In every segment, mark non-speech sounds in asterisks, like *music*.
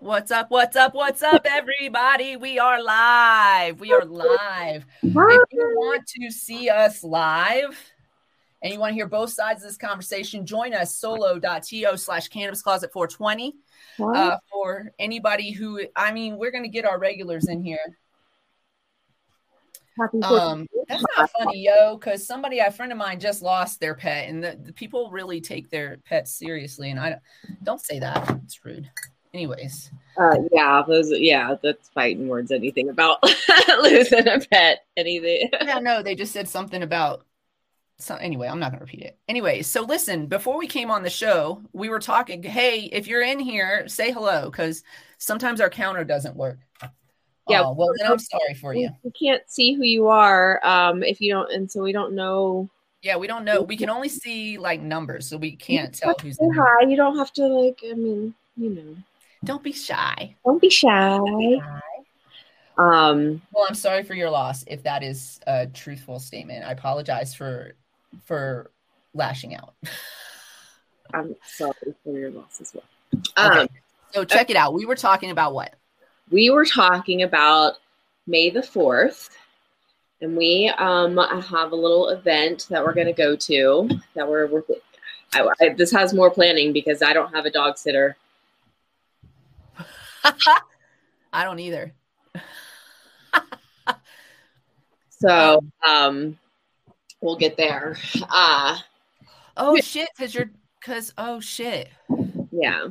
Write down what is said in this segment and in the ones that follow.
up? What's up? What's up? What's up, everybody? We are live. We are live. If you want to see us live and you want to hear both sides of this conversation, join us solo.to slash cannabis closet 420. Uh, for anybody who, I mean, we're going to get our regulars in here. Um, that's not funny, yo, because somebody, a friend of mine, just lost their pet, and the, the people really take their pets seriously. And I don't say that; it's rude. Anyways, uh, yeah, those, yeah, that's fighting words. Anything about *laughs* losing a pet? Anything? *laughs* yeah, no, they just said something about. So anyway, I'm not going to repeat it. Anyway, so listen, before we came on the show, we were talking. Hey, if you're in here, say hello because sometimes our counter doesn't work. Yeah, Oh, well, then I'm sorry for you. We can't see who you are um, if you don't, and so we don't know. Yeah, we don't know. We can only see like numbers, so we can't tell who's hi. You don't have to like. I mean, you know, Don't be shy. don't be shy. Um, Well, I'm sorry for your loss if that is a truthful statement. I apologize for for lashing out. *laughs* I'm sorry for your loss as well. Okay. Um, So check it out. We were talking about what? we were talking about May the 4th, and we um, have a little event that we're going to go to that we're, we're I, I, this has more planning because I don't have a dog sitter. *laughs* I don't either. *laughs* So um, we'll get there. Uh, Oh shit, because you're because oh shit. yeah,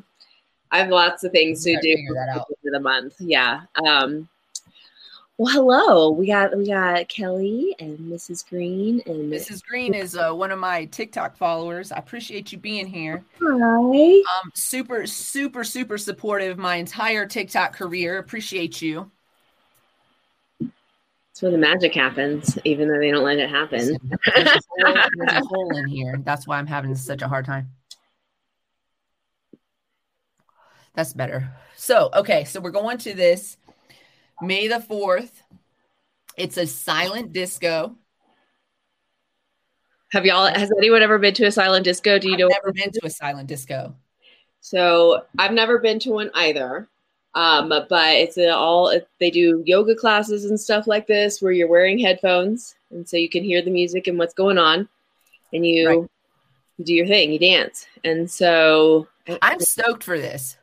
I have lots of things to do figure that out. for the month. Yeah. Um, well, hello. We got we got Kelly and Mrs. Green and Mrs. Green is uh, one of my TikTok followers. I appreciate you being here. Hi. Um, super, super, super supportive my entire TikTok career. Appreciate you. That's where the magic happens, even though they don't let it happen. There's a, hole, there's a hole in here. That's why I'm having such a hard time. That's better. So, okay, so we're going to this May the 4th. It's a silent disco. Have y'all? Has anyone ever been to a silent disco? Do you I've know? never been to a silent disco. So I've never been to one either. Um, but it's a, all they do yoga classes and stuff like this where you're wearing headphones and so you can hear the music and what's going on, and you, Right. you do your thing, you dance. And so I'm stoked for this.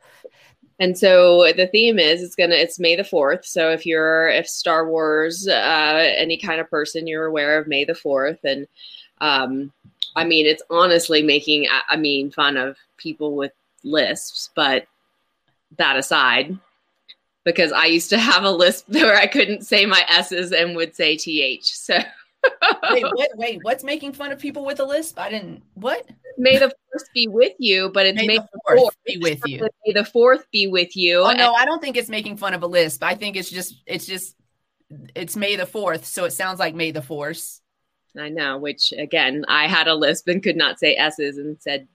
And so the theme is it's gonna it's May the fourth. So if you're if Star Wars, uh, any kind of person, you're aware of May the fourth, and um, I mean it's honestly making I- I mean fun of people with lisps, but that aside, because I used to have a lisp *laughs* where I couldn't say my s's and would say th. So *laughs* Wait, *laughs* what, wait, what's making fun of people with a lisp? I didn't. What? May the fourth be with you, but it's May May, the fourth be with you. *laughs* May the fourth be with you. Oh no, I don't think it's making fun of a lisp. I think it's just, it's just, it's May the fourth, so it sounds like May the Force. I know, which again, I had a lisp and could not say S's and said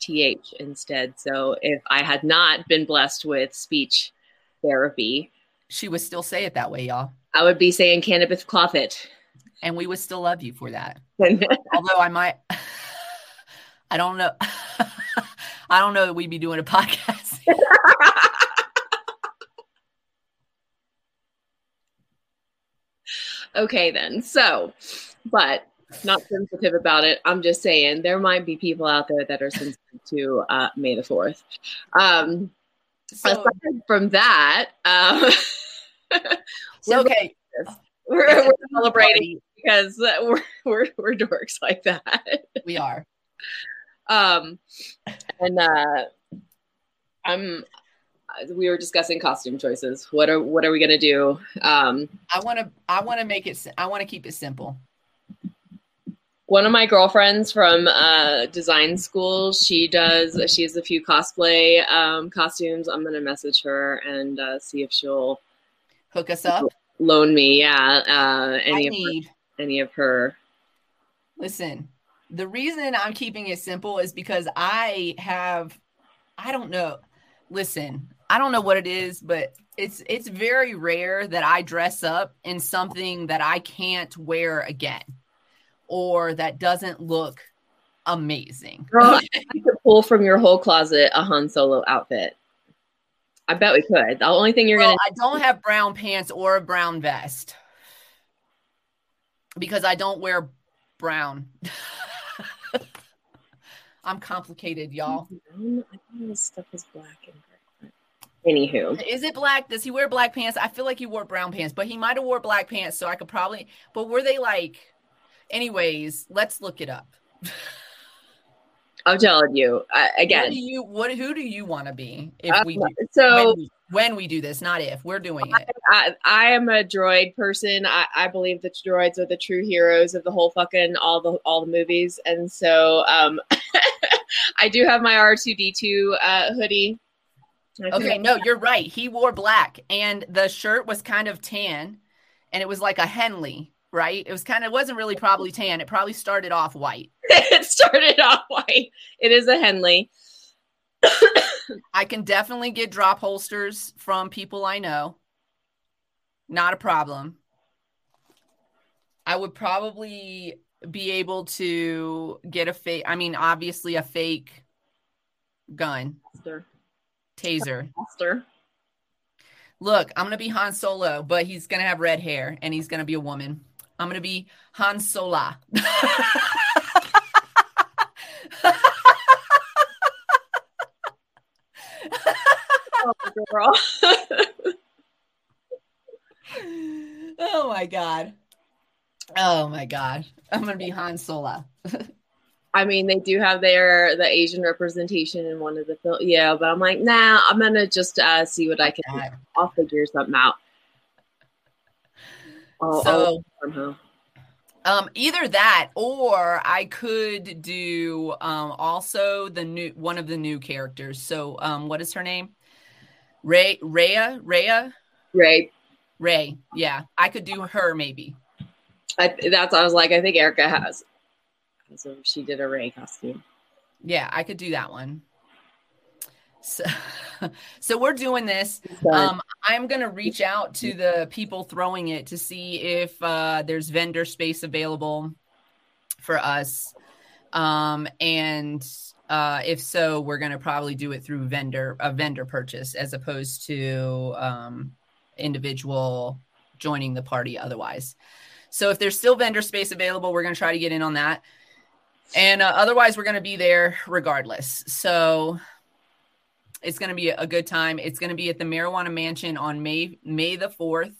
TH instead. So if I had not been blessed with speech therapy, She would still say it that way, y'all, I would be saying cannabis closet. And we would still love you for that. *laughs* Although I might, *laughs* I don't know, *laughs* I don't know that we'd be doing a podcast. okay, then. So, but not sensitive about it. I'm just saying there might be people out there that are sensitive to uh, May the 4th. Um, So, aside from that, um, so okay, we're, we're celebrating because *laughs* we're, we're, we're dorks like that. We are. Um, and uh, I'm. We were discussing costume choices. What are what are we gonna do? Um, I want to. I want to make it. I want to keep it simple. one of my girlfriends from uh, design school, she does. She has a few cosplay um, costumes. I'm gonna message her and uh, see if she'll Hook us up. loan me. Yeah, uh, I any of her, need. Any of her. Listen, the reason I'm keeping it simple is because I have. I don't know. Listen, I don't know what it is, but it's it's very rare that I dress up in something that I can't wear again or that doesn't look amazing. Girl, I could pull from your whole closet a Han Solo outfit. I bet we could. The only thing you're Well, gonna I don't have brown pants or a brown vest because I don't wear brown. *laughs* I'm complicated, y'all. I thought this stuff is black and gray. Anywho, Is it black? Does he wear black pants? I feel like he wore brown pants, but he might have wore black pants, so I could probably. But were they like? Anyways, let's look it up. *laughs* I'm telling you I, What again. do you? What? Who do you want to be if um, we so when, we, when we do this? Not if we're doing it. I, I am a droid person. I, I believe that droids are the true heroes of the whole fucking all the all the movies, and so um, *laughs* I do have my R two D two uh, hoodie. Okay, no, you're right. He wore black, and the shirt was kind of tan, and it was like a Henley, right? It was kind of wasn't really probably tan. It probably started off white. *laughs* it started off white. It is a Henley. I can definitely get drop holsters from people I know. Not a problem. I would probably be able to get a fake, I mean, obviously a fake gun, Master. taser. Look, I'm going to be Han Solo, but he's going to have red hair and he's going to be a woman. I'm going to be Han Sola. *laughs* Oh, girl. *laughs* oh my god. Oh my god. I'm gonna be Han Solo. I mean, they do have their the Asian representation in one of the film. Yeah, but I'm like, nah. I'm gonna just uh, see what I can. I'll figure something out. I'll, So- I'll somehow. Um, either that or I could do um also the new one of the new characters. So um what is her name? Rey Rhea? Rhea? Right. Rey. Yeah. I could do her maybe. I, that's I was like, I think Erica has. So she did a Rey costume. Yeah, I could do that one. So, *laughs* so we're doing this. Um, I'm gonna reach out to the people throwing it to see if uh, there's vendor space available for us, um, and uh, if so, we're gonna probably do it through vendor a vendor purchase as opposed to um, individual joining the party. Otherwise, so if there's still vendor space available, we're gonna try to get in on that, and uh, otherwise, we're gonna be there regardless. So it's going to be a good time. It's going to be at the Marijuana Mansion on May May the fourth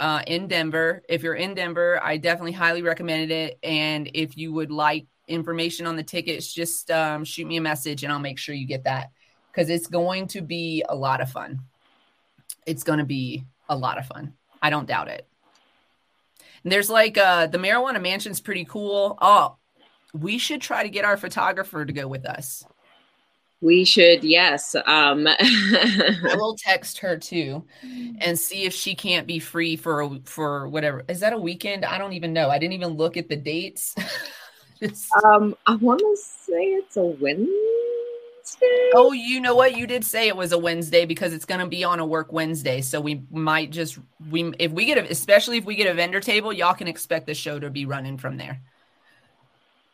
uh, in Denver. If you're in Denver, I definitely highly recommend it. And if you would like information on the tickets, just um, shoot me a message and I'll make sure you get that because it's going to be a lot of fun. It's going to be a lot of fun. I don't doubt it. And there's like uh, the Marijuana Mansion's pretty cool. Oh, we should try to get our photographer to go with us. We should, yes. Um, *laughs* I will text her too and see if she can't be free for a, for whatever. Is that a weekend? I don't even know. I didn't even look at the dates. *laughs* Just- um, I want to say it's a Wednesday. oh, you know what? You did say it was a Wednesday because it's going to be on a work Wednesday. So we might just we if we get a, especially if we get a vendor table, y'all can expect the show to be running from there.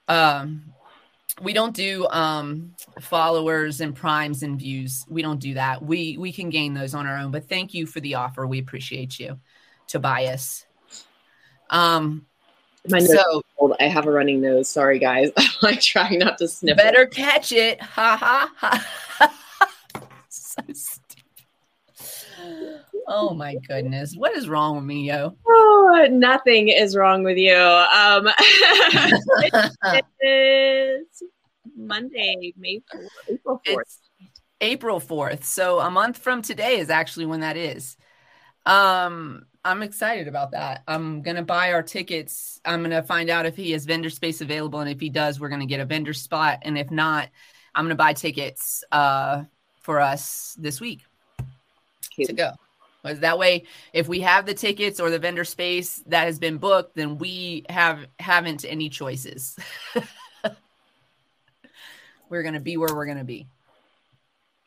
Um we don't do um followers and primes and views. We don't do that. We we can gain those on our own, but thank you for the offer. We appreciate you, Tobias. Um My nose so. I have a running nose. Sorry, guys. *laughs* I'm like trying not to sniff. better catch it. *laughs* Ha ha ha. so stupid. Oh my goodness. What is wrong with me, yo? Oh, *laughs* nothing is wrong with you. Um, *laughs* it's Monday, May 4th, April 4th. It's April 4th. So a month from today is actually when that is. Um, I'm excited about that. I'm gonna buy our tickets. I'm gonna find out if he has vendor space available, and if he does, we're gonna get a vendor spot. And if not, I'm gonna buy tickets uh for us this week to go. Was that way, if we have the tickets or the vendor space that has been booked, then we have haven't any choices. *laughs* we're gonna be where we're gonna be.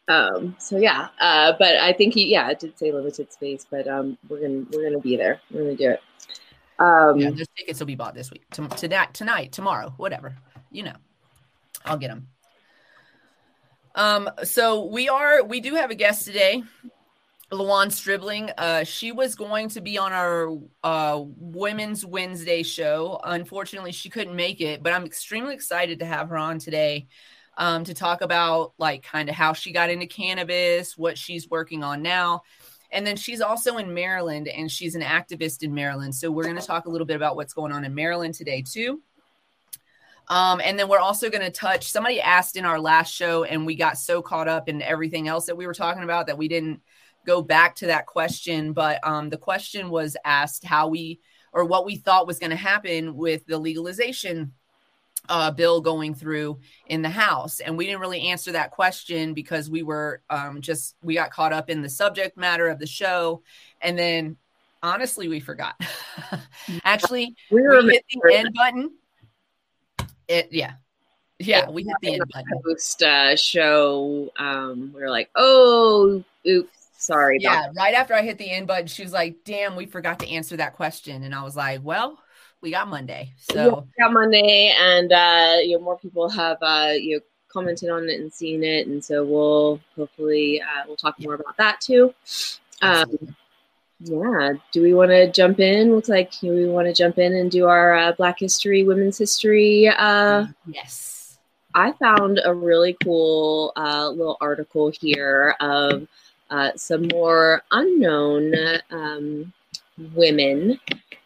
Um, so yeah, uh, but I think he, yeah, it did say limited space, but um, we're gonna we're gonna be there. We're gonna do it. Um, Yeah, those tickets will be bought this week, to, tonight, tonight, tomorrow, whatever. You know, I'll get them. Um, so we are we do have a guest today, LaWann Stribling. Uh, she was going to be on our uh, Women's Wednesday show. Unfortunately, she couldn't make it, but I'm extremely excited to have her on today um, to talk about like kind of how she got into cannabis, what she's working on now. And then she's also in Maryland and she's an activist in Maryland. So we're going to talk a little bit about what's going on in Maryland today, too. Um, and then we're also going to touch somebody asked in our last show, and we got so caught up in everything else that we were talking about that we didn't go back to that question. But um, the question was asked how we or what we thought was going to happen with the legalization uh, bill going through in the House. And we didn't really answer that question because we were um, just, we got caught up in the subject matter of the show. And then honestly, we forgot. *laughs* Actually, we, we hit the end button it yeah. Yeah, we hit the end button. Post uh, show, um, we were like, oh, oops, sorry. Yeah, right after I hit the end button, she was like, "Damn, we forgot to answer that question," and I was like, "Well, we got Monday, so yeah, got Monday, and uh, you know, more people have uh, you know commented on it and seen it, and so we'll hopefully uh, we'll talk more about that too. Um, yeah. Do we want to jump in? Looks like we want to jump in and do our uh, Black History, Women's History. Uh, yes. I found a really cool uh, little article here of uh, some more unknown um, women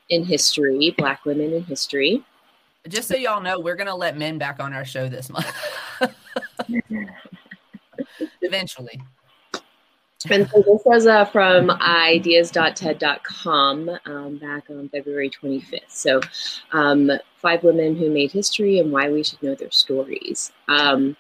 in history, Black women in history. Just so y'all know, we're going to let men back on our show this month. *laughs* Eventually. And so this was uh, from ideas.ted.com um, back on February 25th. So, um, five women who made history and why we should know their stories. Um,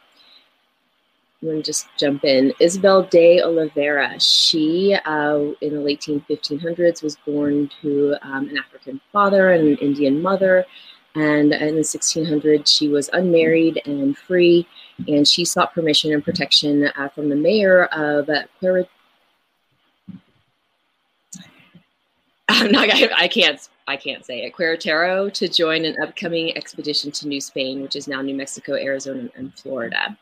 Going to just jump in. Isabel de Oliveira, she uh, in the late 1500s was born to um, an African father and an Indian mother. And in the 1600s, she was unmarried and free, and she sought permission and protection uh, from the mayor of Querétaro I'm not. I can't. I can't say it. Querétaro to join an upcoming expedition to New Spain, which is now New Mexico, Arizona, and Florida.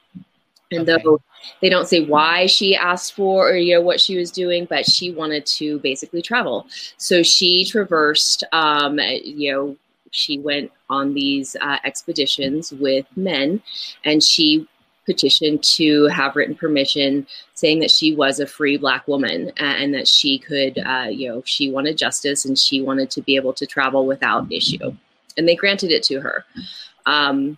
And okay. though they don't say why she asked for or you know what she was doing, but she wanted to basically travel. So she traversed. Um, you know, she went on these uh, expeditions with men, and she petitioned to have written permission saying that she was a free black woman and that she could uh, you know she wanted justice and she wanted to be able to travel without issue and they granted it to her um,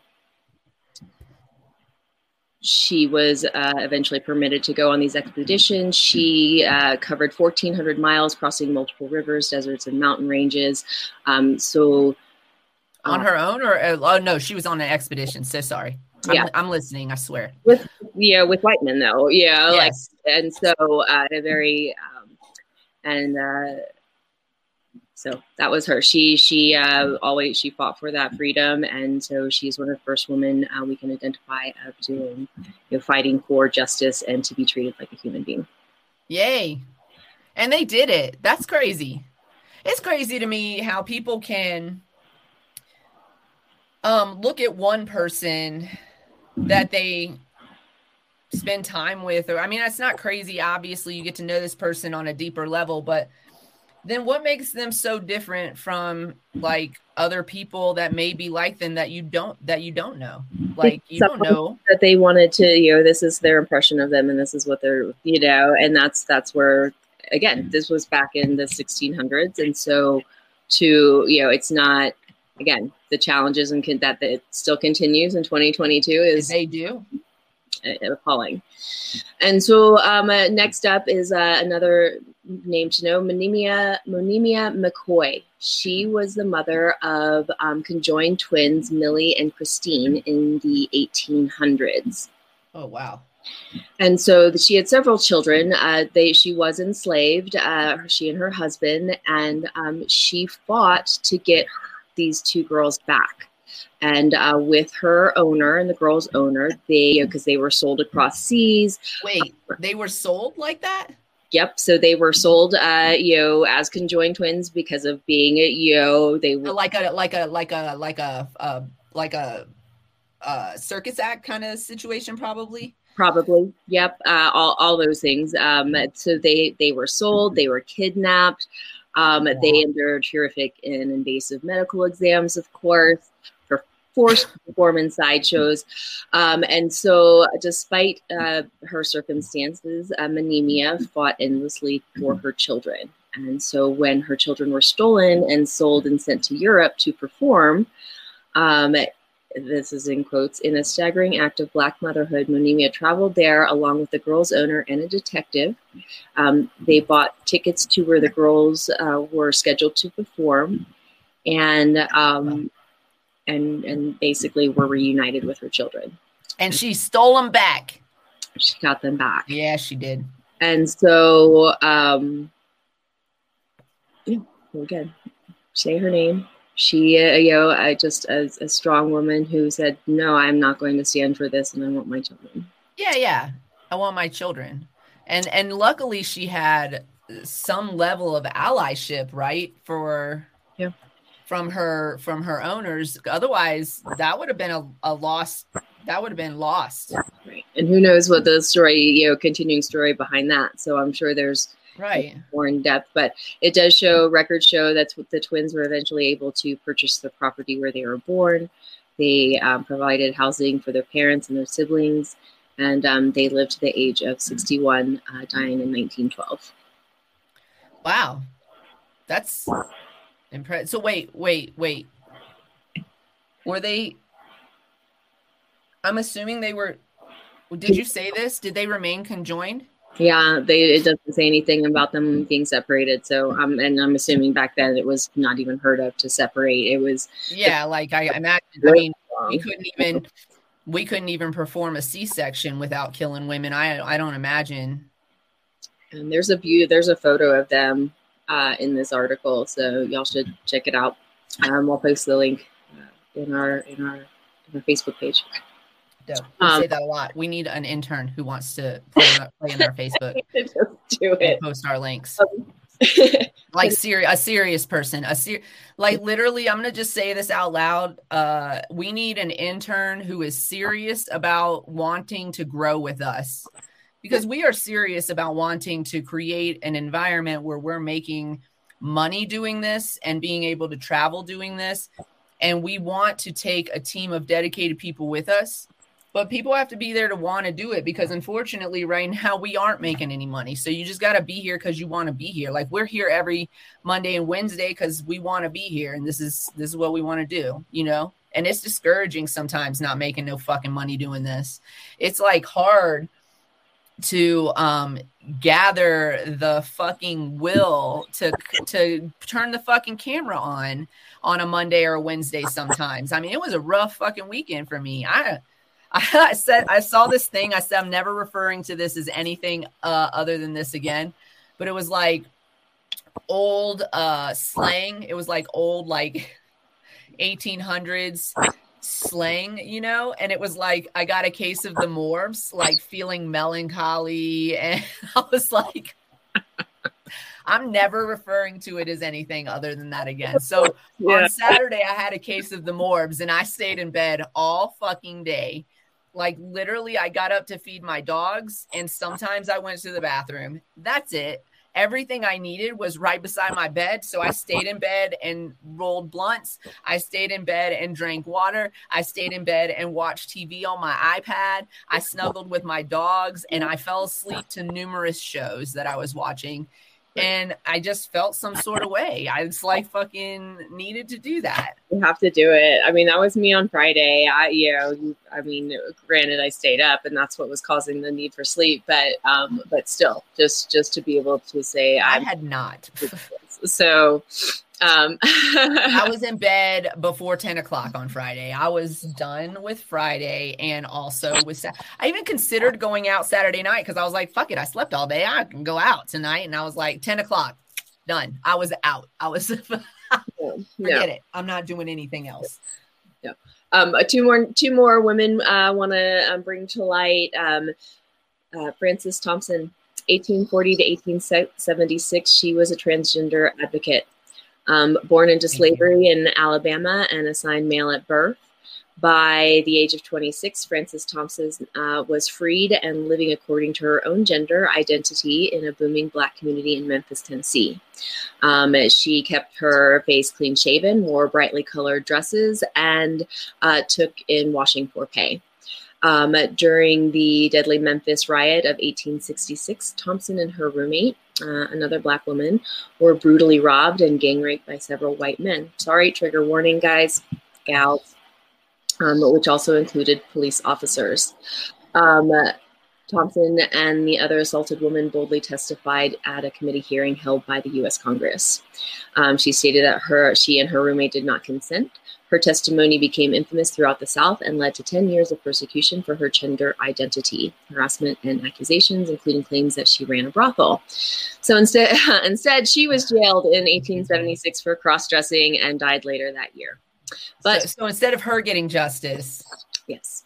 she was uh, eventually permitted to go on these expeditions. She uh, covered 1,400 miles, crossing multiple rivers, deserts, and mountain ranges. Um, so, on uh, her own, or uh, oh no, she was on an expedition. So sorry yeah. I'm, I'm, listening. I swear. With yeah, with Whiteman though, yeah, yes. like and so uh, a very um, and uh, so that was her. She she uh, always she fought for that freedom, and so she's one of the first women uh, we can identify of doing you know fighting for justice and to be treated like a human being. Yay! And they did it. That's crazy. It's crazy to me how people can um, look at one person that they spend time with or i mean that's not crazy obviously you get to know this person on a deeper level but then what makes them so different from like other people that may be like them that you don't that you don't know? Like you don't know. That they wanted to you know this is their impression of them and this is what they're you know and that's that's where again this was back in the 1600s and so to you know it's not again, the challenges and con- that it still continues in 2022 is they do appalling. And so um, uh, next up is uh, another name to know, Monimia, Monimia McKoy. She was the mother of um, conjoined twins Millie and Christine in the 1800s. Oh wow! And so she had several children. Uh, they she was enslaved. Uh, she and her husband, and um, she fought to get these two girls back. And uh, with her owner and the girl's owner, they because they were sold across seas. Wait, they were sold like that? Yep. So they were sold, uh, you know, as conjoined twins because of being, you know, they were like a like a like a like a uh, like a uh, circus act kind of situation, probably. Probably, yep. Uh, all all those things. Um, so they they were sold. They were kidnapped. Um, wow. They endured horrific and invasive medical exams, of course, for forced performance sideshows. Um, and so, despite uh, her circumstances, uh, Monimia fought endlessly for her children. And so, when her children were stolen and sold and sent to Europe to perform, um, this is in quotes, in a staggering act of black motherhood, Monimia traveled there along with the girl's owner and a detective. Um, they bought tickets to where the girls uh, were scheduled to perform, and um, and and basically were reunited with her children. And she stole them back. She got them back. Yeah, she did. And so, um, yeah, again, say her name she, uh, you know, I just as a strong woman who said, "No, I'm not going to stand for this, and I want my children." Yeah, yeah, I want my children, and and luckily she had some level of allyship, right? For yeah, from her from her owners. Otherwise, that would have been a, a loss. That would have been lost. Right, and who knows what the story, you know, continuing story behind that. So I'm sure there's right more in depth but it does show records show that the twins were eventually able to purchase the property where they were born they um, provided housing for their parents and their siblings and um, they lived to the age of 61 uh, dying in 1912 wow that's impressive so wait wait wait were they i'm assuming they were did you say this did they remain conjoined yeah, they it doesn't say anything about them being separated. So um, and I'm assuming back then it was not even heard of to separate. It was yeah, like I imagine. I mean, we couldn't even we couldn't even perform a C-section without killing women. I I don't imagine. And there's a view. There's a photo of them uh, in this article, so y'all should check it out. Um, I'll post the link uh, in our in our in our Facebook page. Dope. We um, say that a lot. We need an intern who wants to play, in, play in our *laughs* Facebook. *laughs* Do it. post our links. Um, *laughs* like serious, a serious person, a ser- like literally. I'm gonna just say this out loud. Uh, we need an intern who is serious about wanting to grow with us, because we are serious about wanting to create an environment where we're making money doing this and being able to travel doing this, and we want to take a team of dedicated people with us but people have to be there to want to do it because unfortunately right now we aren't making any money. So you just got to be here because you want to be here. Like we're here every monday and wednesday because we want to be here and this is this is what we want to do you know? And it's discouraging sometimes not making no fucking money doing this. It's like hard to um gather the fucking will to to turn the fucking camera on on a monday or a wednesday sometimes i mean it was a rough fucking weekend for me i *laughs* I said I saw this thing. I said I'm never referring to this as anything uh, other than this again, but it was like old uh, slang. It was like old like 1800s slang, you know. And it was like I got a case of the morbs, like feeling melancholy, *laughs* and I was like. I'm never referring to it as anything other than that again. So *laughs* yeah. on Saturday, I had a case of the morbs and I stayed in bed all fucking day like literally, I got up to feed my dogs, and sometimes I went to the bathroom. That's it. Everything I needed was right beside my bed. So I stayed in bed and rolled blunts. I stayed in bed and drank water. I stayed in bed and watched TV on my iPad. I snuggled with my dogs and I fell asleep to numerous shows that I was watching and I just felt some sort of way. I just like fucking needed to do that. You have to do it. I mean, that was me on Friday. I, you know, I mean, granted, I stayed up, and that's what was causing the need for sleep. But, um, but still, just just to be able to say I had not. *laughs* *laughs* so, um, I *laughs* was in bed before 10 o'clock on Friday. I was done with Friday and also with Sa- I even considered going out Saturday night because I was like, fuck it, I slept all day. I can go out tonight. And I was like, 10 o'clock, done. I was out. I was *laughs* forget yeah. it. I'm not doing anything else. Yeah. Um, uh, two more two more women uh, want to um, bring to light. Um, uh, Frances Thompson, 1840 to 1876. She was a transgender advocate um, born into slavery in Alabama and assigned male at birth. By the age of 26, Frances Thompson uh, was freed and living according to her own gender identity in a booming black community in Memphis, Tennessee. Um, she kept her face clean shaven, wore brightly colored dresses, and uh, took in washing for pay. Um, during the deadly Memphis riot of 1866, Thompson and her roommate, uh, another black woman, were brutally robbed and gang raped by several white men. Sorry, trigger warning, guys, gals um, which also included police officers. Um, Thompson and the other assaulted woman boldly testified at a committee hearing held by the U.S. Congress. Um, she stated that her, she and her roommate did not consent. Her testimony became infamous throughout the South and led to 10 years of persecution for her gender identity, harassment, and accusations, including claims that she ran a brothel. So instead, *laughs* instead she was jailed in 1876 for cross dressing and died later that year. But so, so instead of her getting justice, yes.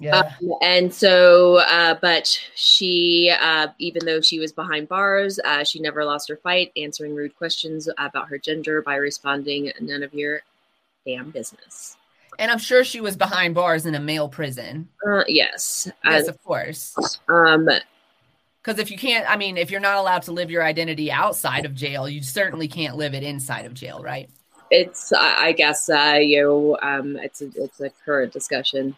Yeah. Um, and so, uh, but she, uh, even though she was behind bars, uh, she never lost her fight, answering rude questions about her gender by responding, "None of your damn business." And I'm sure she was behind bars in a male prison. Uh, yes, yes, of course. Um, because if you can't, I mean, if you're not allowed to live your identity outside of jail, you certainly can't live it inside of jail, right? it's I guess uh, you um, it's a, it's a current discussion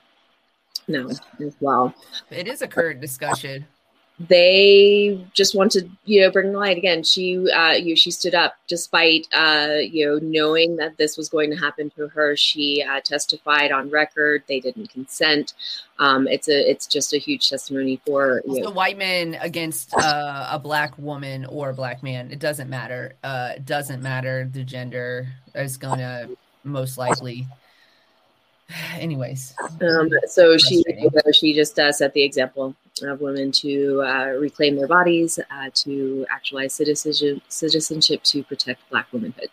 now as well. It is a current discussion. They just want to you know bring the light again. She uh you she stood up despite uh you know knowing that this was going to happen to her. She uh, testified on record. They didn't consent. Um it's a it's just a huge testimony for you know, white man against uh, a black woman or a black man it doesn't matter. Uh it doesn't matter. The gender is gonna most likely *sighs* anyways um so she she just uh, set the example of women to uh, reclaim their bodies, uh, to actualize citizenship, citizenship to protect Black womanhood.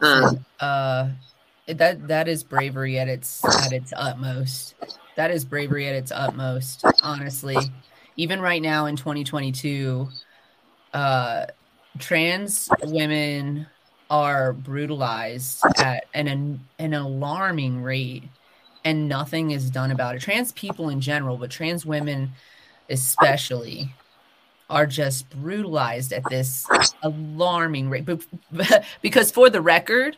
Um, uh, that that is bravery at its at its utmost. That is bravery at its utmost. Honestly, even right now in 2022, uh, trans women are brutalized at an an alarming rate and nothing is done about it. Trans people in general, but trans women especially, are just brutalized at this alarming rate. But, *laughs* because for the record,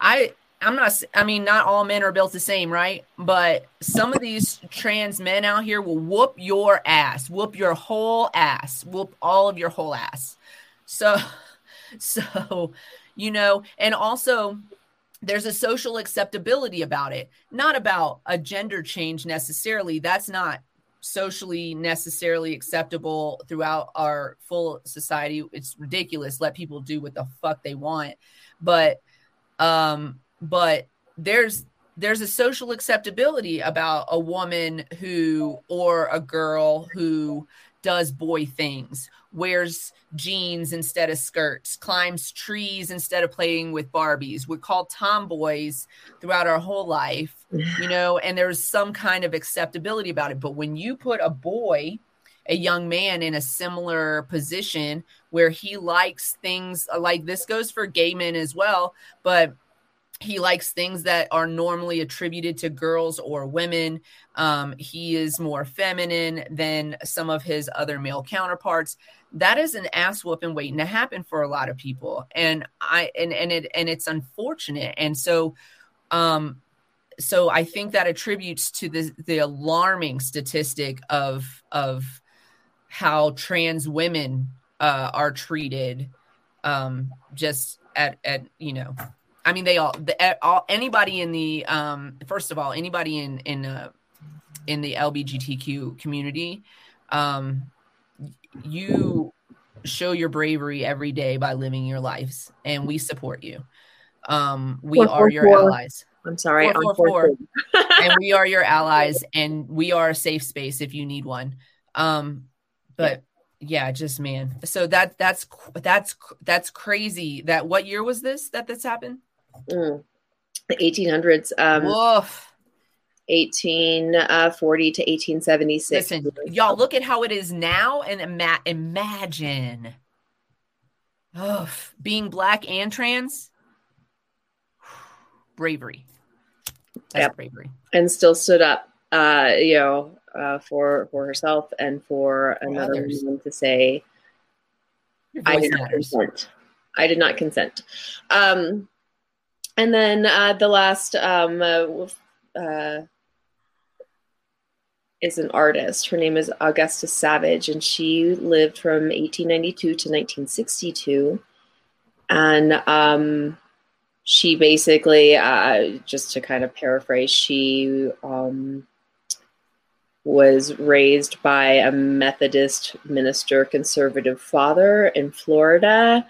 I I'm not I mean not all men are built the same, right? But some of these trans men out here will whoop your ass, whoop your whole ass, whoop all of your whole ass. So *laughs* *laughs* so you know, and also there's a social acceptability about it, not about a gender change necessarily. That's not socially necessarily acceptable throughout our full society. It's ridiculous. Let people do what the fuck they want. But um but there's there's a social acceptability about a woman who or a girl who does boy things, wears jeans instead of skirts, climbs trees instead of playing with Barbies. We're called tomboys throughout our whole life, you *sighs* know, and there's some kind of acceptability about it. But when you put a boy, a young man in a similar position where he likes things like this goes for gay men as well, but he likes things that are normally attributed to girls or women. Um, he is more feminine than some of his other male counterparts. That is an ass whooping waiting to happen for a lot of people, and I and and it and it's unfortunate. And so, um, so I think that attributes to the the alarming statistic of of how trans women uh, are treated, um, just at at you know I mean, they all, the, all anybody in the um, first of all, anybody in in uh, in the LBGTQ community, um, you show your bravery every day by living your lives, and we support you. Um, we four, are four, your four. allies. I'm sorry, four, four, four. *laughs* and we are your *laughs* allies, and we are a safe space if you need one. Um, but yeah just man so that that's that's that's crazy that what year was this that this happened Mm. The 1800s. Um, Woof. 1840 uh, to 1876. Listen, y'all, look at how it is now and ima- imagine oh, being black and trans. Bravery. That's yep. bravery. And still stood up, uh, you know, uh, for for herself and for, for another others. woman to say, "I did not consent. I did not consent." Um, and then uh, the last um, uh, uh, is an artist. Her name is Augusta Savage, and she lived from 1892 to 1962. And um, she basically, uh, just to kind of paraphrase, she um, was raised by a Methodist minister conservative father in Florida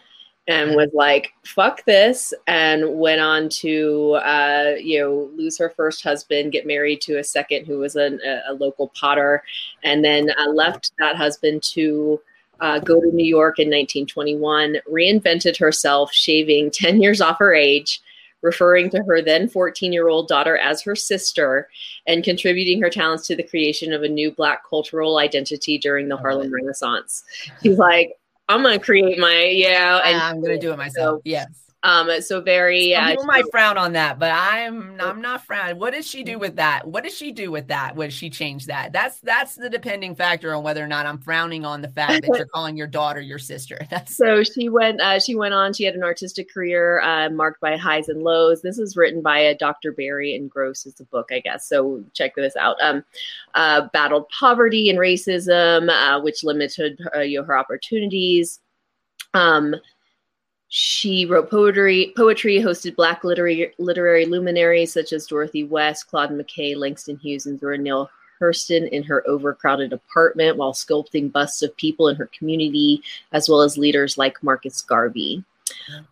and was like, fuck this, and went on to, uh, you know, lose her first husband, get married to a second who was a, a local potter, and then uh, left that husband to uh, go to New York in 1921, reinvented herself, shaving 10 years off her age, referring to her then 14 year old daughter as her sister, and contributing her talents to the creation of a new Black cultural identity during the Harlem Renaissance. She's like, I'm gonna create my yeah, and I'm gonna do it myself. So, yes. Um, so very. Some uh, people might frown on that, but I'm I'm not frowning. What does she do with that? What does she do with that when she changed that? That's that's the depending factor on whether or not I'm frowning on the fact that *laughs* you're calling your daughter your sister. *laughs* That's so she went. Uh, she went on. She had an artistic career uh, marked by highs and lows. This is written by a Dr. Berry and Gross. It's a book, I guess. So check this out. Um, uh, battled poverty and racism, uh, which limited uh, you know, her opportunities. Um, she wrote poetry, poetry, hosted Black literary literary luminaries such as Dorothy West, Claude McKay, Langston Hughes, and Zora Neale Hurston in her overcrowded apartment while sculpting busts of people in her community, as well as leaders like Marcus Garvey.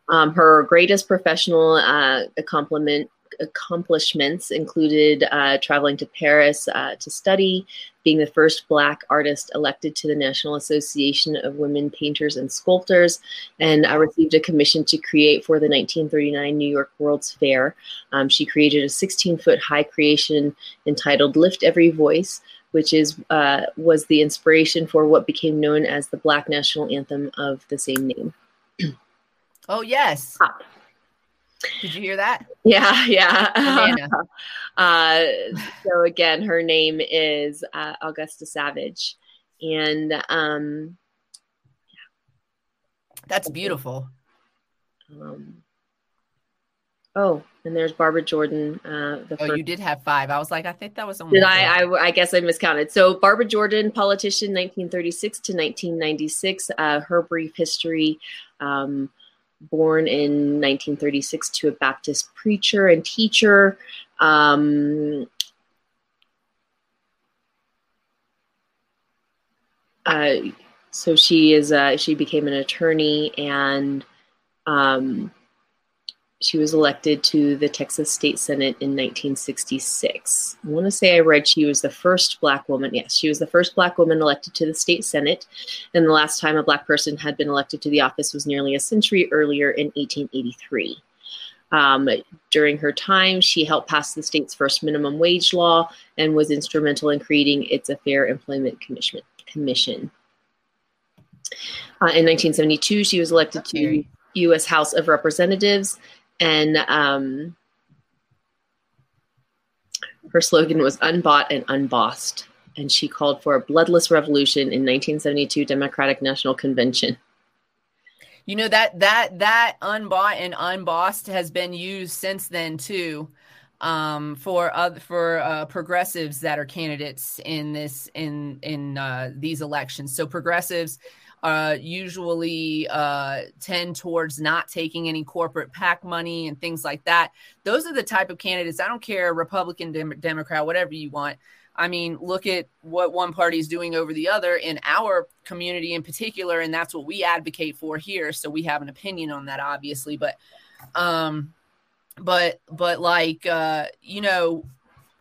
Um, her greatest professional uh, accomplishment accomplishments included uh, traveling to Paris uh, to study, being the first Black artist elected to the National Association of Women Painters and Sculptors, and uh, received a commission to create for the 1939 New York World's Fair. Um, she created a 16 foot high creation entitled Lift Every Voice. Which is uh, was the inspiration for what became known as the Black National Anthem of the same name. oh yes, did you hear that? Yeah, yeah. *laughs* uh, so again, her name is uh, Augusta Savage, and um, yeah. that's beautiful. Um, oh, and there's Barbara Jordan. Uh, the oh, first. you did have five. I was like, I think that was only. Did I, I? I guess I miscounted. So Barbara Jordan, politician, 1936 to 1996. Uh, her brief history. Um, born in 1936 to a Baptist preacher and teacher. Um, uh, so she is uh, she became an attorney and um, she was elected to the Texas State Senate in 1966. I want to say I read she was the first black woman. Yes, she was the first black woman elected to the state Senate. And the last time a black person had been elected to the office was nearly a century earlier in 1883. Um, during her time, she helped pass the state's first minimum wage law and was instrumental in creating its a Fair Employment Commission. commission. Uh, in 1972, she was elected to U.S. House of Representatives and um, her slogan was unbought and unbossed and she called for a bloodless revolution in 1972 democratic national convention. You know that that that unbought and unbossed has been used since then too um, for other for uh, progressives that are candidates in this in in uh, these elections. So progressives uh, usually uh, tend towards not taking any corporate PAC money and things like that. Those are the type of candidates. I don't care, Republican, Dem- Democrat, whatever you want. I mean, look at what one party is doing over the other in our community in particular, and that's what we advocate for here. So we have an opinion on that, obviously, but, um, but, but like, uh, you know,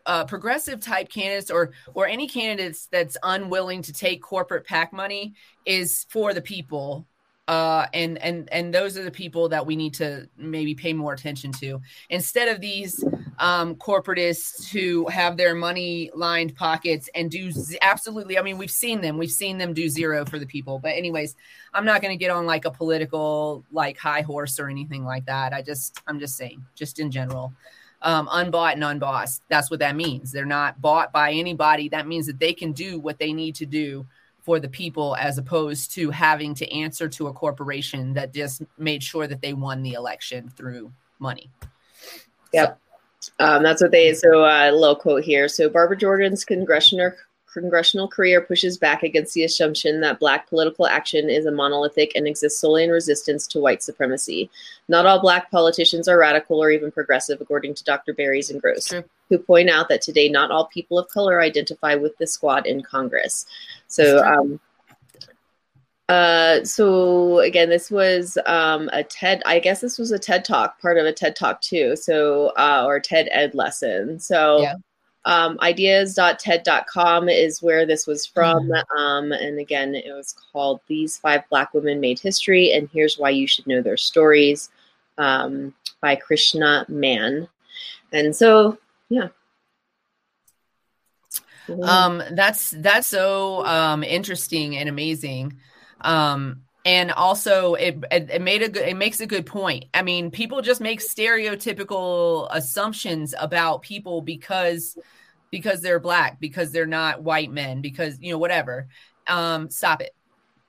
uh, progressive type candidates or or any candidates that's unwilling to take corporate PAC money is for the people uh, and and and those are the people that we need to maybe pay more attention to instead of these um, corporatists who have their money lined pockets and do z- absolutely. I mean, we've seen them. We've seen them do zero for the people. But anyways, I'm not going to get on like a political like high horse or anything like that. I just I'm just saying, just in general. Um, unbought and unbossed. That's what that means. They're not bought by anybody. That means that they can do what they need to do for the people as opposed to having to answer to a corporation that just made sure that they won the election through money. Yep. So. Um, that's what they, so a uh, little quote here. So Barbara Jordan's congressional congressional career pushes back against the assumption that black political action is a monolithic and exists solely in resistance to white supremacy. Not all black politicians are radical or even progressive, according to Dr. Berries and Gross, who point out that today not all people of color identify with the squad in Congress. So, um, uh, so again, this was um, a TED. I guess this was a TED talk, part of a TED talk too. So, uh, or TED Ed lesson. So, yeah. Um, ideas.ted.com is where this was from. Mm-hmm. Um, and again, it was called These Five Black Women Made History, and Here's Why You Should Know Their Stories um, by Krishna Mann. And so, yeah. Um, that's that's so um, interesting and amazing. Um, and also it, it, it made a good it makes a good point. I mean people just make stereotypical assumptions about people because because they're black because they're not white men because you know whatever. Um stop it.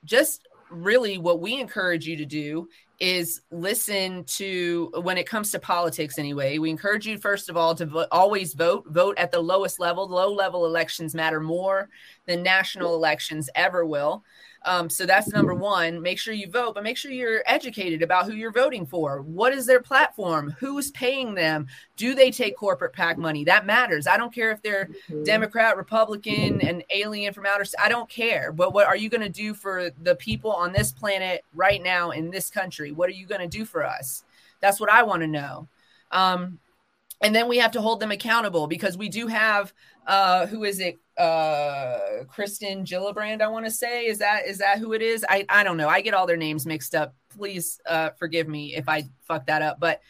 Just really what we encourage you to do is listen to when it comes to politics anyway we encourage you first of all to vo- always vote vote at the lowest level. Low level elections matter more than national elections ever will um, so that's number one. Make sure you vote, but make sure you're educated about who you're voting for. What is their platform? Who's paying them? Do they take corporate PAC money? That matters. I don't care if they're mm-hmm. Democrat, Republican, and alien from outer. I don't care. But what are you going to do for the people on this planet right now in this country? What are you going to do for us? That's what I want to know. Um, and then we have to hold them accountable because we do have uh, who is it? Uh, Kirsten Gillibrand, I want to say. Is that is that who it is? I I don't know. I get all their names mixed up. Please uh, forgive me if I fuck that up. But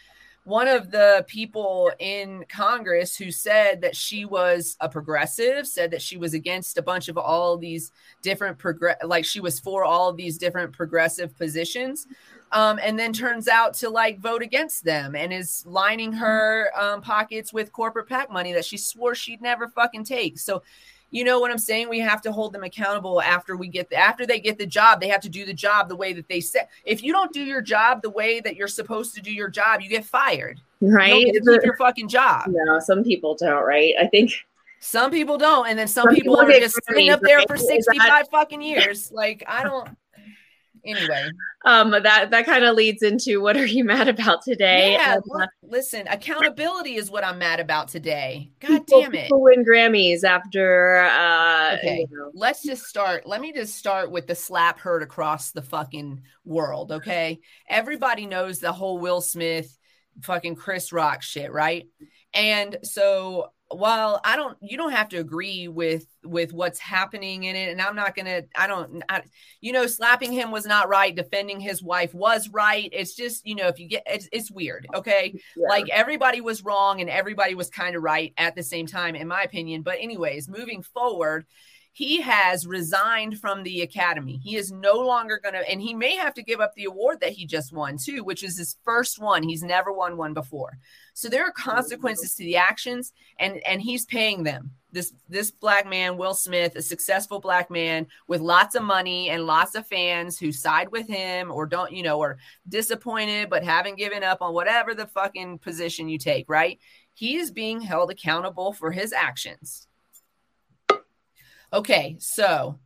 one of the people in Congress who said that she was a progressive, said that she was against a bunch of all these different progress, like she was for all of these different progressive positions um, and then turns out to like vote against them and is lining her um, pockets with corporate PAC money that she swore she'd never fucking take. So, you know what I'm saying? We have to hold them accountable after we get the, after they get the job. They have to do the job the way that they said. If you don't do your job the way that you're supposed to do your job, you get fired. Right? You keep your fucking job. No, some people don't. Right? I think some people don't, and then some, some people, people, are just sitting up there for 65 that- fucking years. Like I don't anyway. Um that that kind of leads into what are you mad about today? Yeah uh, listen accountability is what i'm mad about today. God people, damn it. people win grammys after uh okay you know. let's just start let me just start with the slap heard across the fucking world okay? Everybody knows the whole will smith fucking chris rock shit right? And so while I don't, you don't have to agree with with what's happening in it, and I'm not gonna, I don't, I, you know, slapping him was not right. Defending his wife was right. It's just, you know, if you get, it's, it's weird, okay? Yeah. Like everybody was wrong and everybody was kind of right at the same time, in my opinion. But anyways, moving forward, he has resigned from the academy. He is no longer going to, and he may have to give up the award that he just won too, which is his first one. He's never won one before. So there are consequences to the actions, and and he's paying them. This this black man, Will Smith, a successful black man with lots of money and lots of fans who side with him or don't, you know, or disappointed but haven't given up on whatever the fucking position you take. Right? He is being held accountable for his actions Okay, so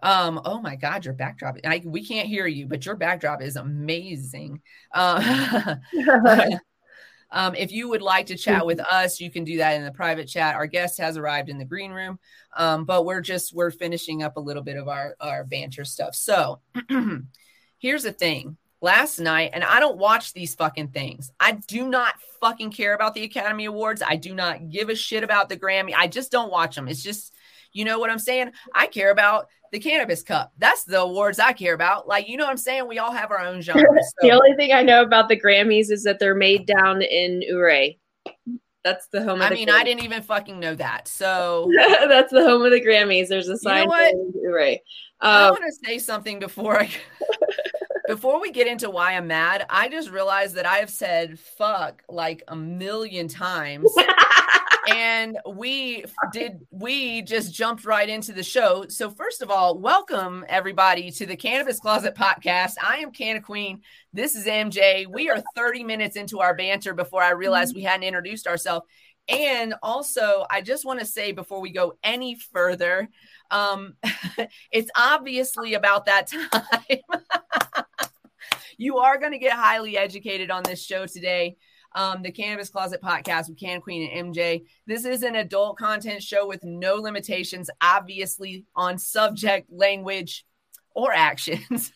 um oh my god your backdrop I, we can't hear you but your backdrop is amazing uh, *laughs* *laughs* um if you would like to chat with us you can do that in the private chat our guest has arrived in the green room um but we're just we're finishing up a little bit of our our banter stuff so *clears throat* here's the thing last night and I don't watch these fucking things. I do not fucking care about the Academy Awards. I do not give a shit about the Grammy. I just don't watch them. It's just you know what I'm saying? I care about the cannabis cup. That's the awards I care about. Like, you know what I'm saying? We all have our own genres. *laughs* So. the only thing I know about the Grammys is that they're made down in Ouray. That's the home. I mean, Grammys. I didn't even fucking know that. So *laughs* that's the home of the Grammys. There's a sign. You know what? Ouray. Um, I want to say something before I. *laughs* before we get into why I'm mad, I just realized that I have said fuck like a million times. And we did we just jumped right into the show. So first of all, welcome everybody to the Cannabis Closet podcast. I am Canna Queen. This is MJ. We are 30 minutes into our banter before I realized we hadn't introduced ourselves. And also, I just want to say before we go any further, um, *laughs* it's obviously about that time. *laughs* you are going to get highly educated on this show today. Um, the Cannabis Closet podcast with Can Queen and MJ. This is an adult content show with no limitations, obviously, on subject, language, or actions.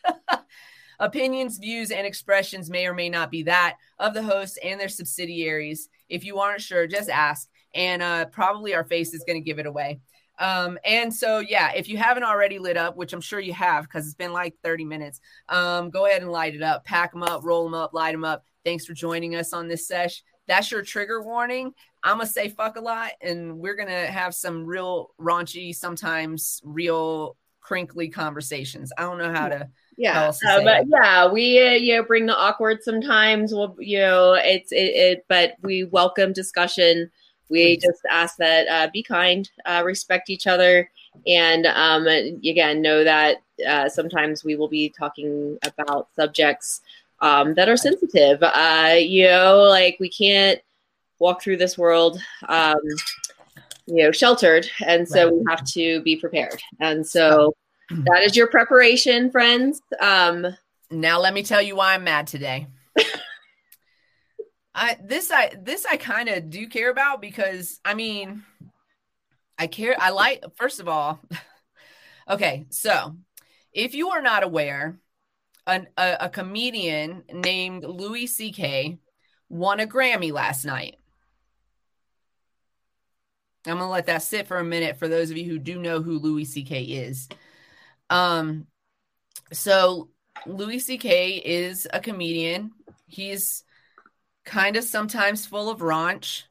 *laughs* Opinions, views, and expressions may or may not be that of the host and their subsidiaries. If you aren't sure, just ask. And uh, probably our face is going to give it away. Um, and so, yeah, if you haven't already lit up, which I'm sure you have because it's been like 30 minutes, um, go ahead and light it up, pack them up, roll them up, light them up. Thanks for joining us on this sesh. That's your trigger warning. I'm going to say fuck a lot, and we're going to have some real raunchy, sometimes real crinkly conversations. I don't know how to. Yeah, uh, but yeah, we uh, you know bring the awkward sometimes. We'll you know it's it, it but we welcome discussion we just ask that uh, be kind, uh, respect each other, and um, again, know that uh, sometimes we will be talking about subjects um, that are sensitive. Uh, you know, like we can't walk through this world, um, you know, sheltered, and so we have to be prepared. And so that is your preparation, friends. Um, now, let me tell you why I'm mad today. *laughs* I this I this I kind of do care about because I mean I care I like first of all *laughs* okay so if you are not aware an, a, a comedian named Louis CK won a Grammy last night. I'm gonna let that sit for a minute for those of you who do know who Louis CK is. Um so Louis CK is a comedian. He's kind of sometimes full of raunch.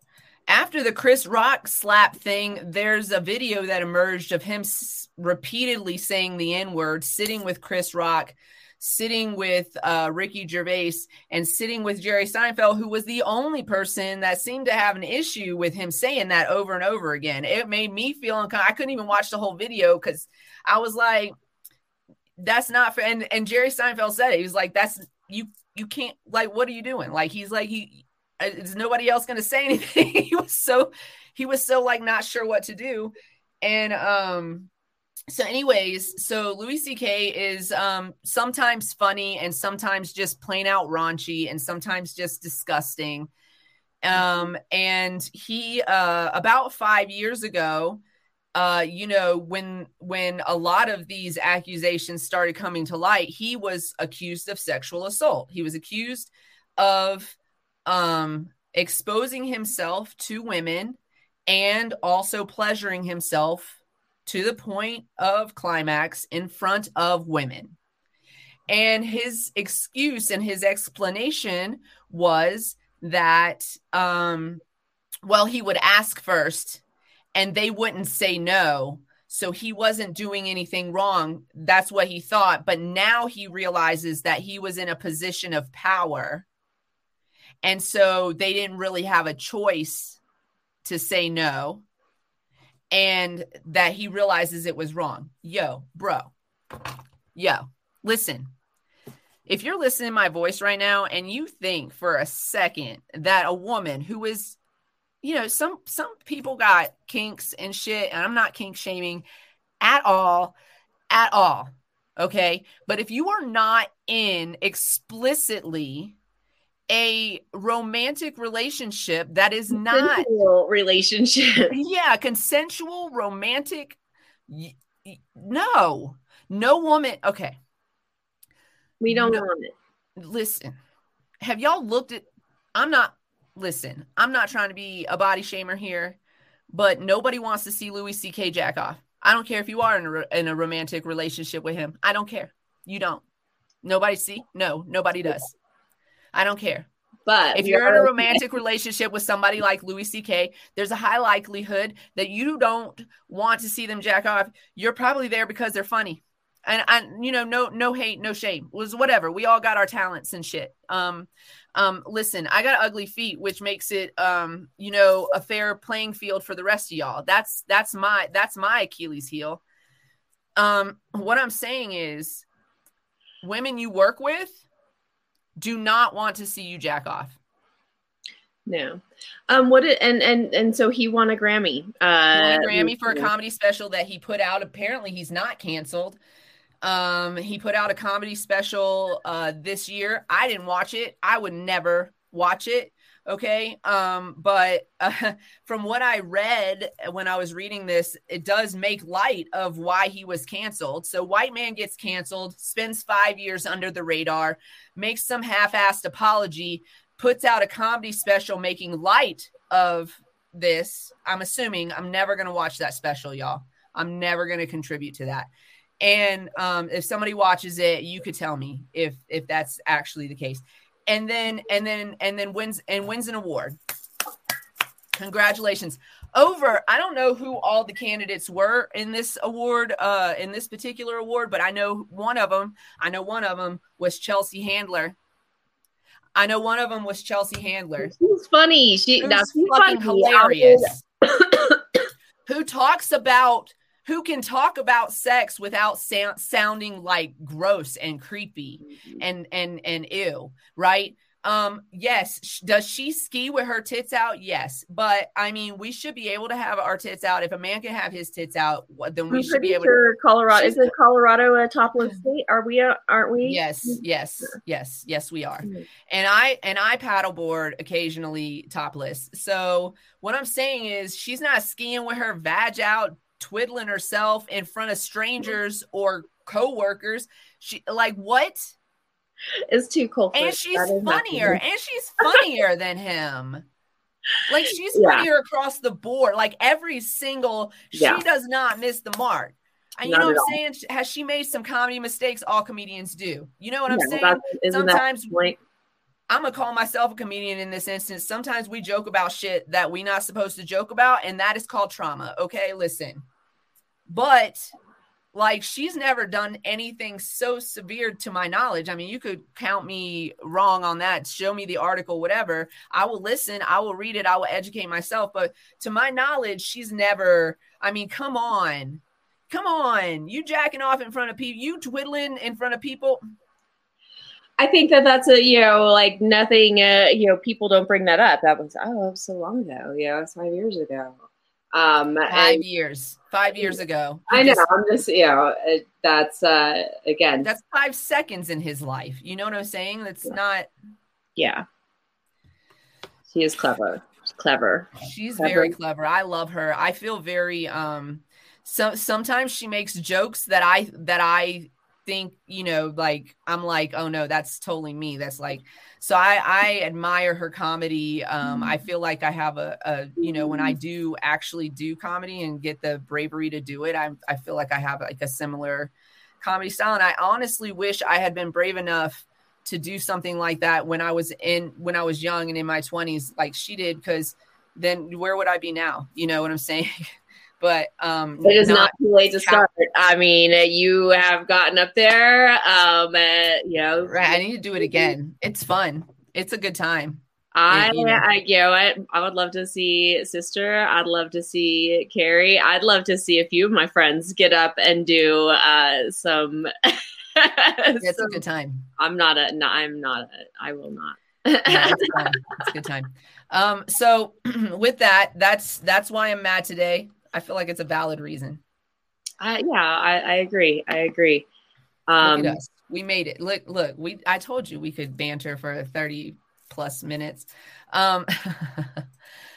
After the Chris Rock slap thing, there's a video that emerged of him s- repeatedly saying the N word, sitting with Chris Rock, sitting with uh, Ricky Gervais, and sitting with Jerry Seinfeld, who was the only person that seemed to have an issue with him saying that over and over again. It made me feel uncomfortable. I couldn't even watch the whole video because I was like, that's not fair. And, and Jerry Seinfeld said it. He was like, that's you you can't like what are you doing like he's like he uh, is nobody else going to say *laughs* anything he was so he was so like not sure what to do and um so anyways so louis ck is um sometimes funny and sometimes just plain out raunchy and sometimes just disgusting um and he uh about five years ago uh, you know, when when a lot of these accusations started coming to light, he was accused of sexual assault. He was accused of um, exposing himself to women and also pleasuring himself to the point of climax in front of women. And his excuse and his explanation was that, um, well, he would ask first and they wouldn't say no. So he wasn't doing anything wrong. That's what he thought. But now he realizes that he was in a position of power. And so they didn't really have a choice to say no. And that he realizes it was wrong. Yo, bro. Yo, listen. If you're listening to my voice right now and you think for a second that a woman who is you know, some some people got kinks and shit, and I'm not kink shaming at all, at all. Okay. But if you are not in explicitly a romantic relationship that is not relationship. *laughs* Yeah, consensual romantic no. No woman. Okay. We don't no, want it. Listen. Have y'all looked at I'm not listen, I'm not trying to be a body shamer here, but nobody wants to see Louis C.K. jack off. I don't care if you are in a, in a romantic relationship with him. I don't care. You don't. Nobody see? No, nobody does. I don't care. But if you're in a romantic *laughs* relationship with somebody like Louis C.K., there's a high likelihood that you don't want to see them jack off. You're probably there because they're funny. and and you know no no hate no shame was whatever we all got our talents and shit um um listen i got ugly feet which makes it um you know a fair playing field for the rest of y'all that's that's my that's my achilles heel um what i'm saying is women you work with do not want to see you jack off no. Um. What? It, and and and so he won a Grammy. Uh, won a Grammy for a comedy special that he put out. Apparently, he's not canceled. Um. He put out a comedy special uh this year. I didn't watch it. I would never watch it. Okay. Um. But uh, *laughs* from what I read when I was reading this, it does make light of why he was canceled. So white man gets canceled, spends five years under the radar, makes some half-assed apology puts out a comedy special making light of this. I'm assuming I'm never going to watch that special, y'all. I'm never going to contribute to that. And um, if somebody watches it, you could tell me if if that's actually the case. And then and then and then wins and wins an award. Congratulations. Over, I don't know who all the candidates were in this award, uh, in this particular award, but I know one of them. I know one of them was Chelsea Handler I know one of them was Chelsea Handler. She's funny. She that's fucking hilarious. *coughs* who talks about who can talk about sex without sa- sounding like gross and creepy mm-hmm. and and and ew, right? Um, yes. Does she ski with her tits out? Yes. But I mean, we should be able to have our tits out. If a man can have his tits out, then we I'm should be able sure to. Colorado is it Colorado a topless state? Are we? Uh, aren't we? Yes. Yes. Yes. Yes, we are. Mm-hmm. And I and I paddleboard occasionally topless. So what I'm saying is, she's not skiing with her vag out, twiddling herself in front of strangers or coworkers. She like what? is too cold. And she's funnier. And she's *laughs* funnier than him. Like she's yeah. funnier across the board. Like every single, yeah. she does not miss the mark. And you not know what I'm saying? Has she made some comedy mistakes? All comedians do. You know what I'm saying? Sometimes I'm gonna call myself a comedian in this instance. Sometimes we joke about shit that we're not supposed to joke about, and that is called trauma. Okay, listen. But like she's never done anything so severe to my knowledge. I mean, you could count me wrong on that, show me the article, whatever. I will listen, I will read it, I will educate myself. But to my knowledge, she's never, I mean, come on. Come on. You jacking off in front of people, you twiddling in front of people. I think that that's a you know like nothing uh, you know people don't bring that up. That was oh so long ago. Yeah, it was five years ago. Um, five years, five years ago. I know. Just, I'm just, you know, that's uh, again, that's five seconds in his life. You know what I'm saying? That's yeah. not. Yeah. She is clever. She's clever. She's clever. very clever. I love her. I feel very, um, so sometimes she makes jokes that I, that I think, you know, like, I'm like, oh no, that's totally me. That's like, so I, I admire her comedy. Um, I mm-hmm. feel like I have a, a, you know, when I do actually do comedy and get the bravery to do it, I, I feel like I have like a similar comedy style. And I honestly wish I had been brave enough to do something like that when I was in, when I was young and in my twenties, like she did. Cause then where would I be now? You know what I'm saying? *laughs* but um, it is not, not too late to start. I mean, you have gotten up there. Um, uh, you know, right. I need to do it again. It's fun. It's a good time. I, you know. I, you know, I, I would love to see sister. I'd love to see Carrie. I'd love to see a few of my friends get up and do uh, some. *laughs* it's some, a good time. I'm not a. No, I'm not. A, I will not. yeah, it's, it's a good time. Um, so *clears throat* with that, that's that's why I'm mad today. I feel like it's a valid reason. Uh, yeah, I, I agree. I agree. Um, we made it. Look, look, we I told you we could banter for 30 plus minutes. Um, *laughs*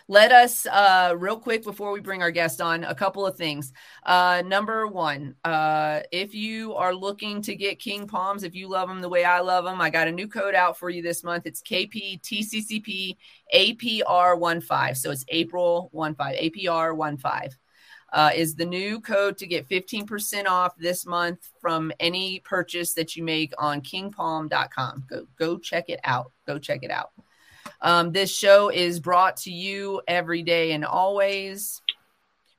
let us uh, real quick before we bring our guest on a couple of things uh, number one uh, if you are looking to get king palms if you love them the way i love them i got a new code out for you this month it's kptccp apr15 so it's april 15 apr 15 uh, is the new code to get 15% off this month from any purchase that you make on kingpalm.com. Go, go check it out. Go check it out. Um, this show is brought to you every day and always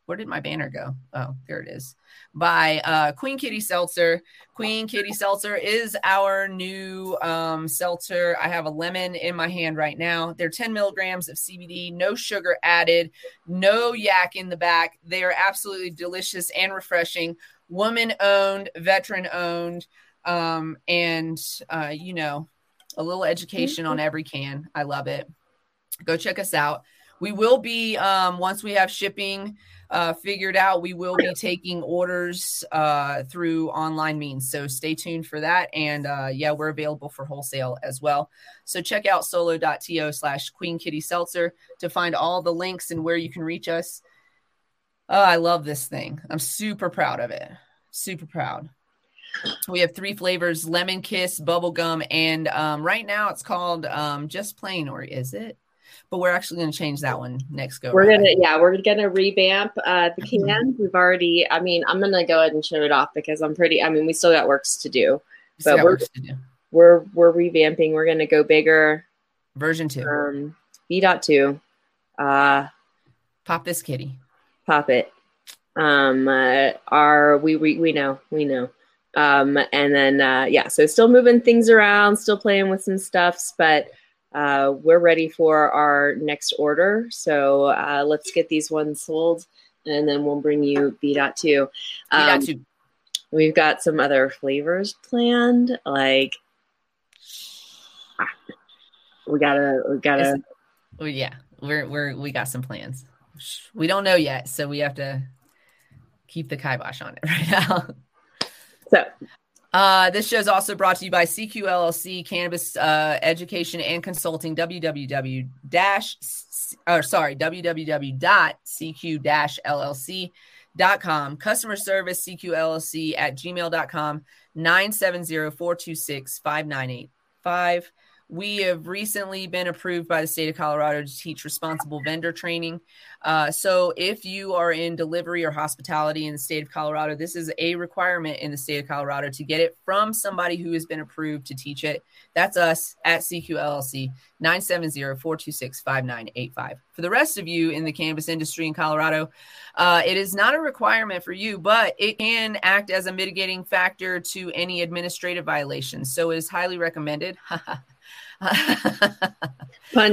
where did my banner go? Oh, there it is. By uh, Queen Kitty Seltzer. Queen Kitty Seltzer is our new um, seltzer. I have a lemon in my hand right now. They're 10 milligrams of CBD, no sugar added, no yak in the back. They are absolutely delicious and refreshing. Woman owned, veteran owned, um, and uh, you know, a little education on every can. I love it. Go check us out. We will be um, once we have shipping uh, figured out, we will be taking orders uh, through online means. So stay tuned for that. And uh, yeah, we're available for wholesale as well. So check out solo.to slash Queen Kitty Seltzer to find all the links and where you can reach us. Oh, I love this thing. I'm super proud of it. Super proud. We have three flavors lemon kiss, bubblegum, and um, right now it's called um, just plain, or is it? But we're actually going to change that one next go. We're gonna, yeah, we're gonna revamp uh, the can. Mm-hmm. We've already, I mean, I'm gonna go ahead and show it off because I'm pretty. I mean, we still got works to do, but we're do. we're we're revamping. We're gonna go bigger. Version two. Um, B dot two. Uh, pop this kitty. Pop it. Um, uh, our we we we know we know. Um, and then uh, yeah, so still moving things around, still playing with some stuffs, but uh, we're ready for our next order. So uh, let's get these ones sold, and then we'll bring you B.2. Um, B.2. We've got some other flavors planned, like ah, we gotta, we gotta. Well, yeah, we're we're we got some plans. We don't know yet, so we have to keep the kibosh on it *laughs* right now. So uh, this show is also brought to you by CQLLC Cannabis uh, Education and Consulting. www dash or sorry www.cq-llc.com. Customer service CQLLC at gmail.com 970-426-5985. We have recently been approved by the state of Colorado to teach responsible vendor training. Uh, so, if you are in delivery or hospitality in the state of Colorado, this is a requirement in the state of Colorado to get it from somebody who has been approved to teach it. That's us at CQLLC 970 426 5985. For the rest of you in the cannabis industry in Colorado, uh, it is not a requirement for you, but it can act as a mitigating factor to any administrative violations. So, it is highly recommended. *laughs*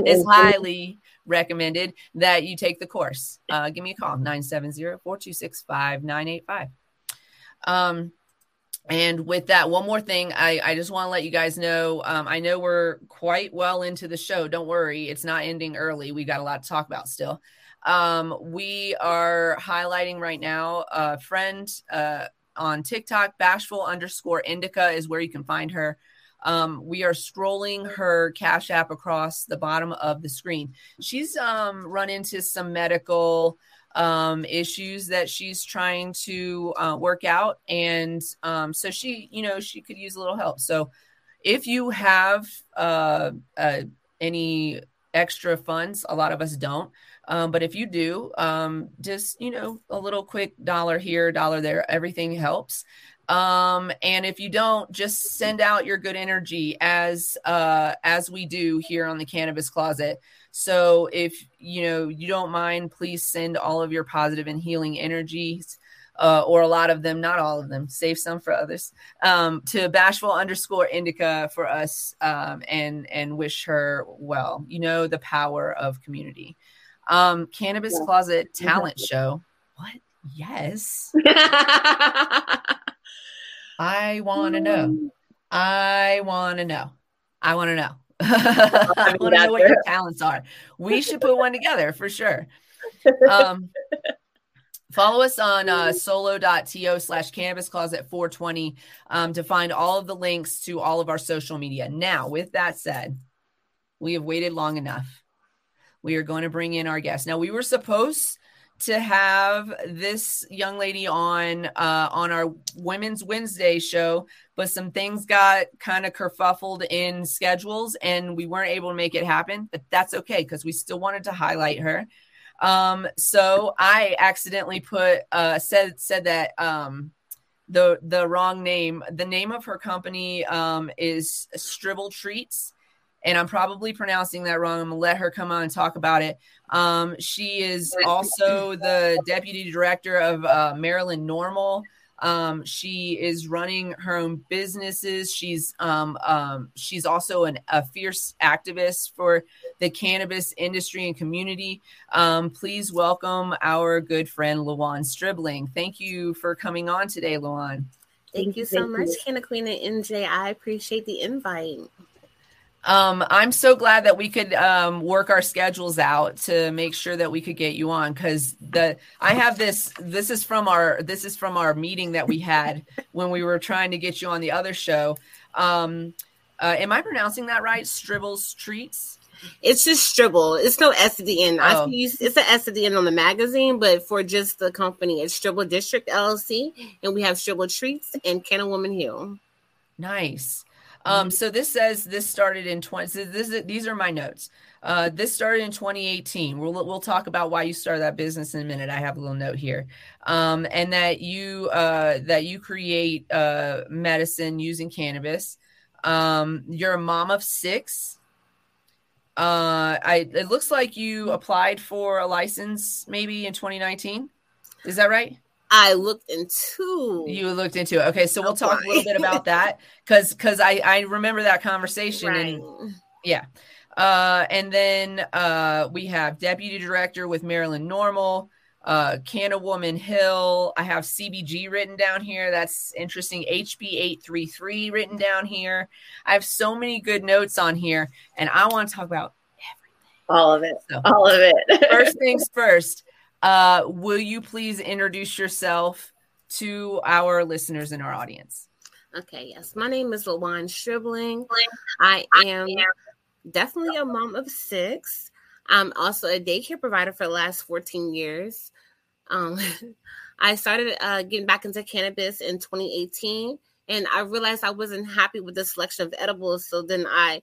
is highly recommended that you take the course. Uh, give me a call 970 426 5985. Um, and with that, one more thing, I, I just want to let you guys know. Um, I know we're quite well into the show. Don't worry, it's not ending early. We got a lot to talk about still. Um, we are highlighting right now a friend uh, on TikTok, bashful underscore indica is where you can find her. Um, we are scrolling her Cash App across the bottom of the screen. She's um, run into some medical um, issues that she's trying to uh, work out. And um, so she, you know, she could use a little help. So if you have uh, uh, any extra funds, a lot of us don't. Um, but if you do, um, just, you know, a little quick dollar here, dollar there, everything helps. Um, and if you don't, just send out your good energy as uh, as we do here on the Cannabis Closet. So if you know you don't mind, please send all of your positive and healing energies. Uh, or a lot of them, not all of them, save some for others. Um, to bashful underscore indica for us, um, and and wish her well. You know the power of community. Um, Cannabis yeah. Closet Talent Show. What? Yes. *laughs* I want to know. I want to know. *laughs* I want to know. I want to know what your talents are. We should put one *laughs* together for sure. Um, follow us on uh, solo.to slash cannabis closet 420 um, to find all of the links to all of our social media. Now, with that said, we have waited long enough. We are going to bring in our guest. Now, we were supposed to have this young lady on uh, on our Women's Wednesday show, but some things got kind of kerfuffled in schedules, and we weren't able to make it happen. But that's okay because we still wanted to highlight her. Um, so I accidentally put uh, said said that um, the the wrong name. The name of her company um, is Stribble Treats and I'm probably pronouncing that wrong. I'm gonna let her come on and talk about it. Um, she is also the deputy director of uh, Maryland NORML. Um, she is running her own businesses. She's um, um, she's also an, a fierce activist for the cannabis industry and community. Um, please welcome our good friend LaWann Stribling. Thank you for coming on today, LaWann. Thank you so much, Canna Queen and MJ. I appreciate the invite. Um, I'm so glad that we could um, work our schedules out to make sure that we could get you on because the I have this this is from our this is from our meeting that we had when we were trying to get you on the other show. Um, uh, am I pronouncing that right? Stribbles Treats. It's just Stribble. It's no S at the end. Oh. I use it's an S at the end on the magazine, but for just the company, it's Stribble District LLC, and we have Stribble Treats and Canna Woman Heal. Nice. Um, so this says this started in 20. So this is, these are my notes. Uh, this started in 2018. We'll we'll talk about why you started that business in a minute. I have a little note here, um, and that you uh, that you create uh, medicine using cannabis. Um, you're a mom of six. Uh, I it looks like you applied for a license maybe in 2019. Is that right? I looked into. You looked into it. Okay, so we'll talk a little bit about that because because I I remember that conversation right. and yeah. Uh, and then uh, we have deputy director with Maryland NORML, uh, Canna Woman Heal. I have CBG written down here. That's interesting. HB 833 written down here. I have so many good notes on here, and I want to talk about everything. All of it. So, All of it. first things first. Uh, will you please introduce yourself to our listeners and our audience? Okay, yes. My name is LaWann Stribling. I am definitely a mom of six. I'm also a daycare provider for the last 14 years. Um, *laughs* I started uh, getting back into cannabis in 2018, and I realized I wasn't happy with the selection of edibles. So then I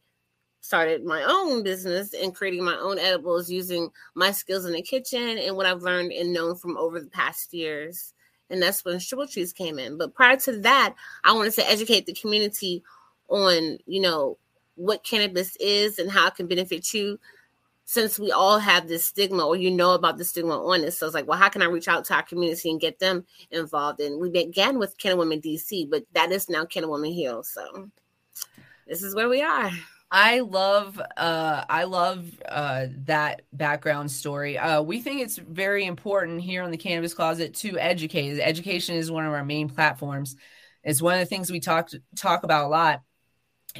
started my own business and creating my own edibles using my skills in the kitchen and what I've learned and known from over the past years. And that's when Stribble Treats came in. But prior to that, I wanted to educate the community on, you know, what cannabis is and how it can benefit you. Since we all have this stigma, or you know about the stigma on it, so it's like, well, how can I reach out to our community and get them involved? And we began with Canna Women DC, but that is now Canna Woman Heal. So this is where we are. I love uh I love uh that background story. Uh we think it's very important here on the Cannabis Closet to educate. Education is one of our main platforms. It's one of the things we talk talk about a lot.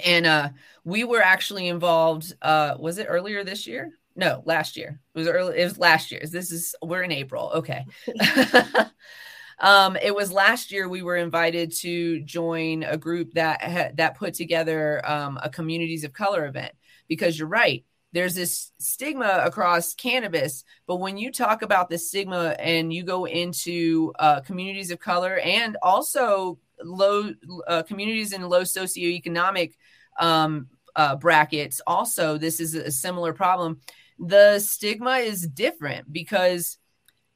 And uh we were actually involved uh was it earlier this year? No, last year. It was early it was last year. This is we're in April. Okay. *laughs* *laughs* Um, it was last year we were invited to join a group that ha- that put together um, a communities of color event because you're right. There's this stigma across cannabis, but when you talk about the stigma and you go into uh, communities of color and also low uh, communities in low socioeconomic um, uh, brackets, also this is a similar problem. The stigma is different because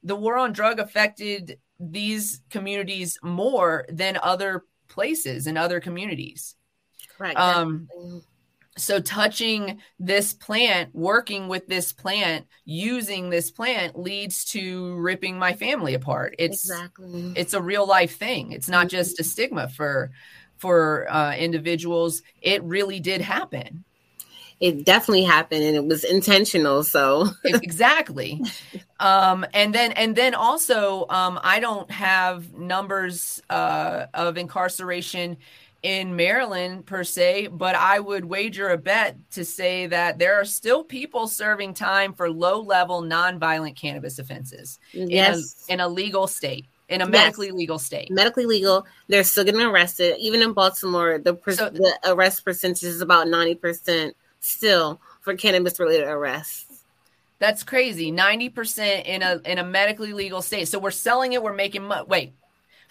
the war on drug affected these communities more than other places and other communities. Right. Um, so touching this plant, working with this plant, using this plant leads to ripping my family apart. It's exactly it's a real life thing. It's not mm-hmm. just a stigma for for uh, individuals. It really did happen it definitely happened and it was intentional so exactly um and then and then also um i don't have numbers uh of incarceration in Maryland per se, but I would wager a bet to say that there are still people serving time for low level nonviolent cannabis offenses yes. in, a, in a legal state in a medically yes. legal state. Medically legal, they're still getting arrested. Even in Baltimore, the, per- so, the arrest percentage is about ninety percent still for cannabis related arrests. That's crazy. 90% in a in a medically legal state. So we're selling it, we're making money. Wait.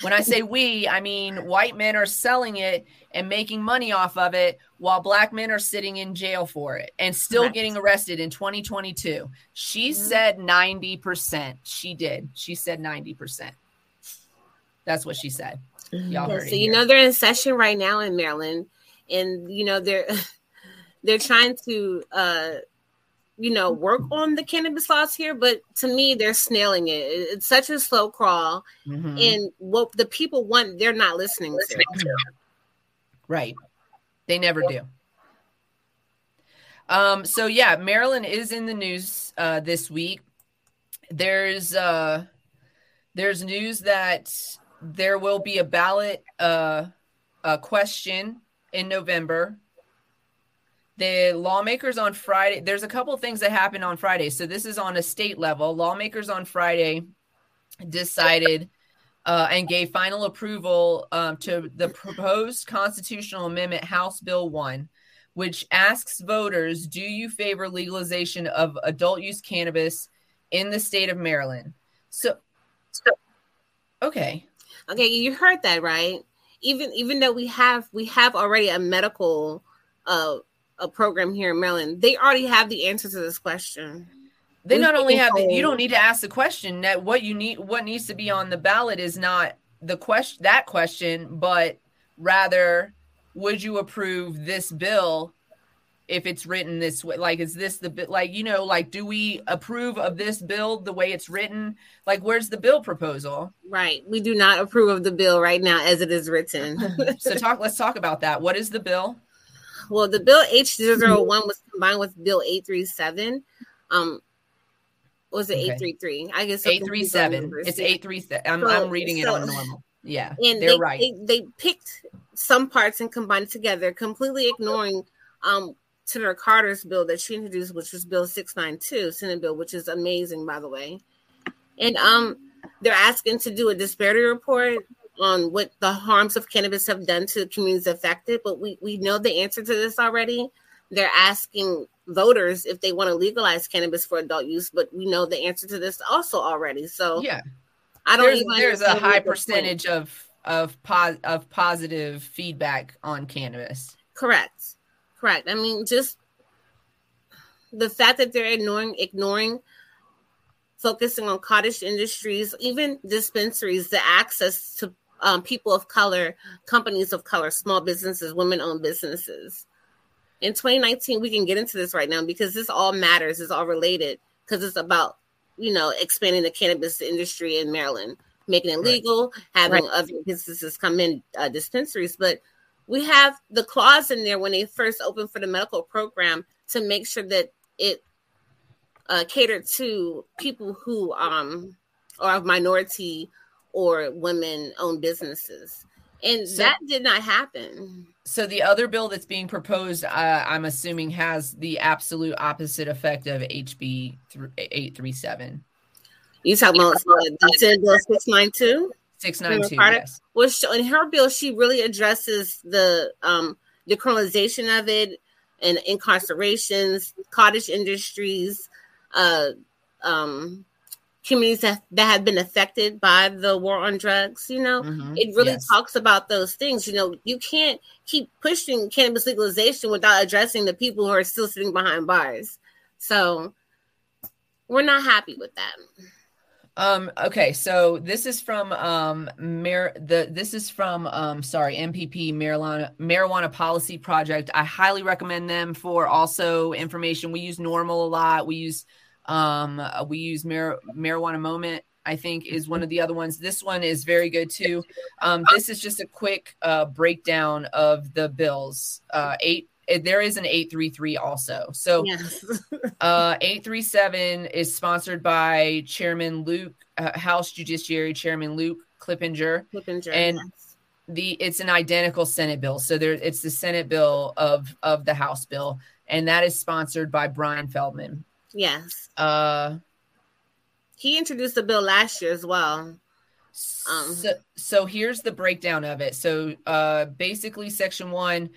When I say we, I mean white men are selling it and making money off of it while black men are sitting in jail for it and still getting arrested in 2022. She mm-hmm. said 90%. She did. She said 90%. That's what she said. Y'all yeah, so you know they're in session right now in Maryland and you know they're *laughs* they're trying to uh you know work on the cannabis laws here but to me they're snailing it. It's such a slow crawl mm-hmm. and what the people want they're not listening to. Right. They never do. Um so yeah maryland is in the news uh this week. There's uh there's news that there will be a ballot uh a question in november the lawmakers on Friday, there's a couple things that happened on Friday. So this is on a state level. Lawmakers on Friday decided uh, and gave final approval um, to the proposed constitutional amendment, House Bill 1, which asks voters Do you favor legalization of adult use cannabis in the state of Maryland? So, so okay. Okay, you heard that, right? Even even though we have we have already a medical uh a program here in Maryland, they already have the answer to this question. They not only have the, you don't need to ask the question. That what you need what needs to be on the ballot is not the question that question, but rather would you approve this bill if it's written this way? Like is this the bit like you know like do we approve of this bill the way it's written? Like where's the bill proposal? Right. We do not approve of the bill right now as it is written. *laughs* So talk let's talk about that. What is the bill well, the bill H001 *laughs* was combined with bill 837. Um, was it okay. 833? I guess 837. It's 837. I'm, so, I'm reading it on NORML. Yeah, *laughs* and they're they, right. They, they, picked some parts and combined together, completely ignoring um Senator Carter's bill that she introduced, which was Bill 692, Senate bill, which is amazing, by the way. And um, they're asking to do a disparity report on what the harms of cannabis have done to the communities affected, but we, we know the answer to this already. They're asking voters if they want to legalize cannabis for adult use, but we know the answer to this also already. So yeah, I don't. There's, there's a high percentage of of pos- of positive feedback on cannabis. Correct, correct. I mean, just the fact that they're ignoring ignoring focusing on cottage industries, even dispensaries, the access to um, people of color, companies of color, small businesses, women owned businesses. In 2019, we can get into this right now because this all matters, it's all related because it's about, you know, expanding the cannabis industry in Maryland, making it legal, right. having right. other businesses come in, uh, dispensaries. But we have the clause in there when they first opened for the medical program to make sure that it uh, catered to people who um, are of minority or women owned businesses. And so, that did not happen. So the other bill that's being proposed, uh, I'm assuming, has the absolute opposite effect of HB 837. You talking about Senate Bill 692? 692, yes. Which in her bill, she really addresses the um, decriminalization of it and incarcerations, cottage industries, uh, um, communities that, that have been affected by the war on drugs you know? Mm-hmm. it really yes. talks about those things you know? You can't keep pushing cannabis legalization without addressing the people who are still sitting behind bars. So we're not happy with that. Um okay so this is from um Mar- the this is from um sorry MPP marijuana marijuana policy project. I highly recommend them for also information. We use NORML a lot. We use um, uh, we use mar- marijuana moment. I think is one of the other ones. This one is very good too. Um, this is just a quick uh, breakdown of the bills. Uh, eight eh, there is an 833 also. So yes. *laughs* uh 837 is sponsored by Chairman Luke uh, House Judiciary Chairman Luke Clippinger. Clippinger and yes. the it's an identical Senate bill. So there it's the Senate bill of of the House bill and that is sponsored by Brian Feldman. Yes. Uh, he introduced the bill last year as well. Um, so, so here's the breakdown of it. So, uh, basically, Section One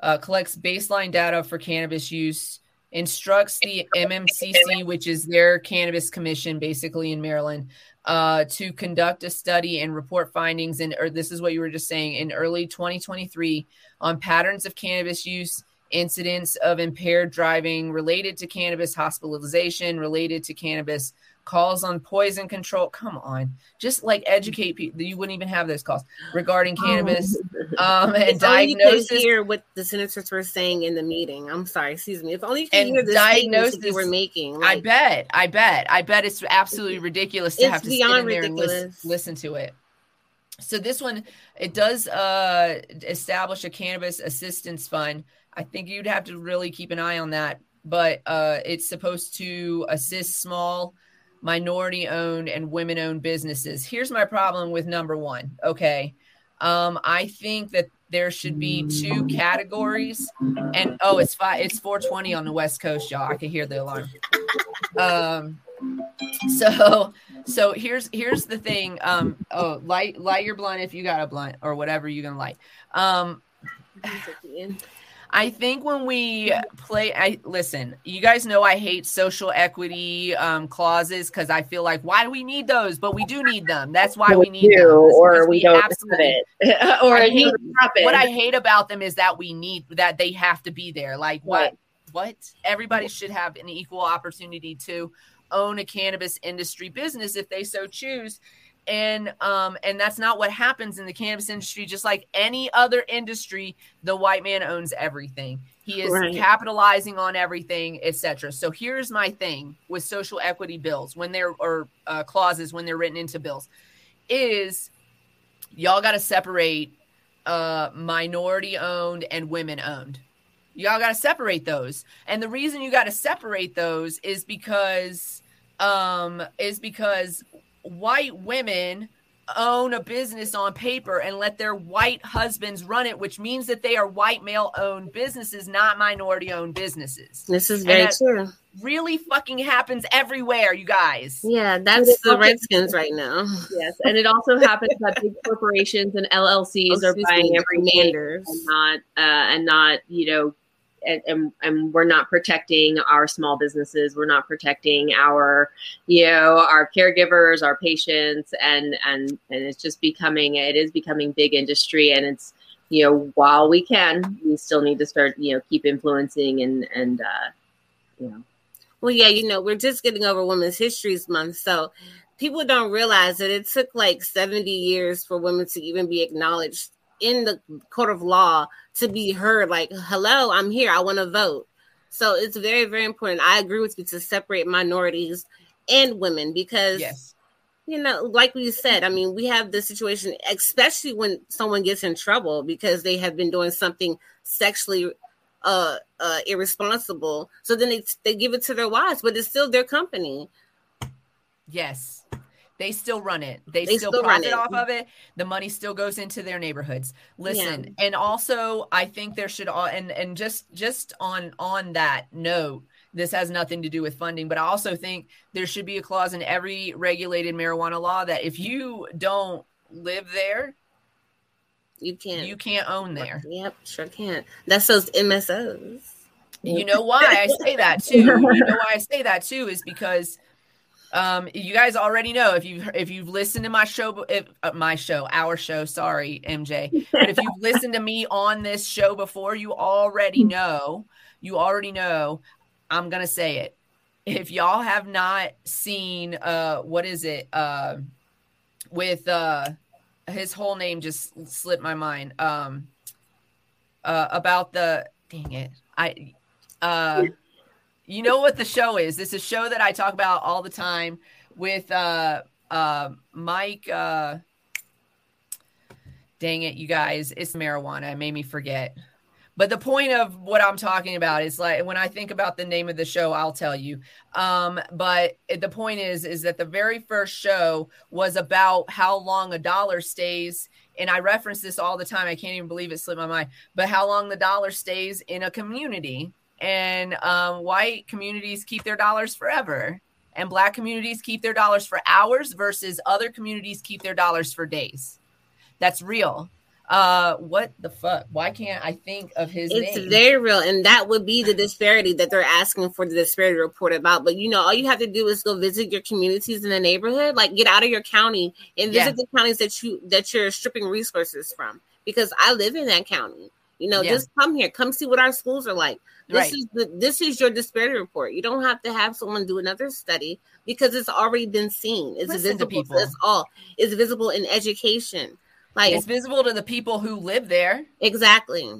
uh, collects baseline data for cannabis use, instructs the MMCC, which is their cannabis commission, basically in Maryland, uh, to conduct a study and report findings. And or this is what you were just saying in early 2023 on patterns of cannabis use incidents of impaired driving related to cannabis hospitalization, related to cannabis calls on poison control. Come on, just like educate people. You wouldn't even have those calls regarding cannabis *laughs* um, and If only diagnosis. hear what the senators were saying in the meeting. I'm sorry, excuse me. If only you And hear the that they were making. I bet, I bet, I bet it's absolutely ridiculous to It's have to sit in there and listen, listen to it. So this one, it does uh, establish a cannabis assistance fund. I think you'd have to really keep an eye on that, but uh, it's supposed to assist small, minority-owned, and women-owned businesses. Here's my problem with number one. Okay, um, I think that there should be two categories, and oh, it's five, it's 420 on the West Coast, y'all. I can hear the alarm. Um, so so here's here's the thing um oh light light your blunt if you got a blunt or whatever you're gonna light um i think when we play i listen you guys know i hate social equity um clauses because i feel like why do we need those? But we do need them. That's why we need do, them or because we don't have absolutely- it, *laughs* or I hate- doesn't what i hate about them is that we need that they have to be there. Like what what? Everybody should have an equal opportunity to own a cannabis industry business if they so choose and um and that's not what happens in the cannabis industry just like any other industry the white man owns everything. He is Right. capitalizing on everything etc so here's my thing with social equity bills when they're or uh, clauses when they're written into bills is y'all got to separate uh minority owned and women owned. Y'all got to separate those. And the reason you got to separate those is because um is because white women own a business on paper and let their white husbands run it which means that they are white male owned businesses not minority owned businesses This is very true. really fucking happens everywhere you guys Yeah, that's the Redskins right now. yes, and it also happens that big *laughs* corporations and LLCs are buying me, every day commanders. and not uh, and not you know and, and we're not protecting our small businesses. We're not protecting our you know our caregivers our patients and and and it's just becoming it is becoming big industry and it's you know while we can we still need to start you know keep influencing and and uh you know. Well, yeah, you know, we're just getting over Women's Histories Month, so people don't realize that it took like 70 years for women to even be acknowledged in the court of law to be heard like, hello, I'm here, I want to vote. So it's very, very important. I agree with you to separate minorities and women because yes you know, like we said, I mean, we have this situation, especially when someone gets in trouble because they have been doing something sexually uh, uh, irresponsible. So then they, they give it to their wives, but it's still their company. Yes. They still run it. They, They still, still run profit it. off of it. The money still goes into their neighborhoods. Listen, and also I think there should all and and just just on on that note, this has nothing to do with funding, but I also think there should be a clause in every regulated marijuana law that if you don't live there, You can't. you can't own there. Yep, sure can't. That's those MSOs. You know why I say that too. You know why I say that too is because um you guys already know if you if you've listened to my show if uh, my show our show sorry MJ but if you've listened to me on this show before you already know you already know I'm to say it. If y'all have not seen uh what is it uh with uh his whole name just slipped my mind. Um uh about the dang it I uh you know what the show is? This is a show that i talk about all the time with uh uh mike uh dang it you guys it's marijuana. It made me forget. But the point of what i'm talking about is like when i think about the name of the show i'll tell you. Um but the point is is that the very first show was about how long a dollar stays. And i reference this all the time. I can't even believe it slipped my mind. But how long the dollar stays in a community and um, white communities keep their dollars forever and black communities keep their dollars for hours versus other communities keep their dollars for days that's real uh what the fuck why can't i think of his It's name very real, and that would be the disparity that they're asking for the disparity report about. But you know, all you have to do is go visit your communities in the neighborhood, like get out of your county and Yeah. visit the counties that you that you're stripping resources from. Because I live in that county, You know, Yeah. just come here, come see what our schools are like. This Right. is the this is your disparity report. You don't have to have someone do another study because it's already been seen. It's Listen to visible. people. That's all. It's visible in education. Like It's visible to the people who live there. Exactly.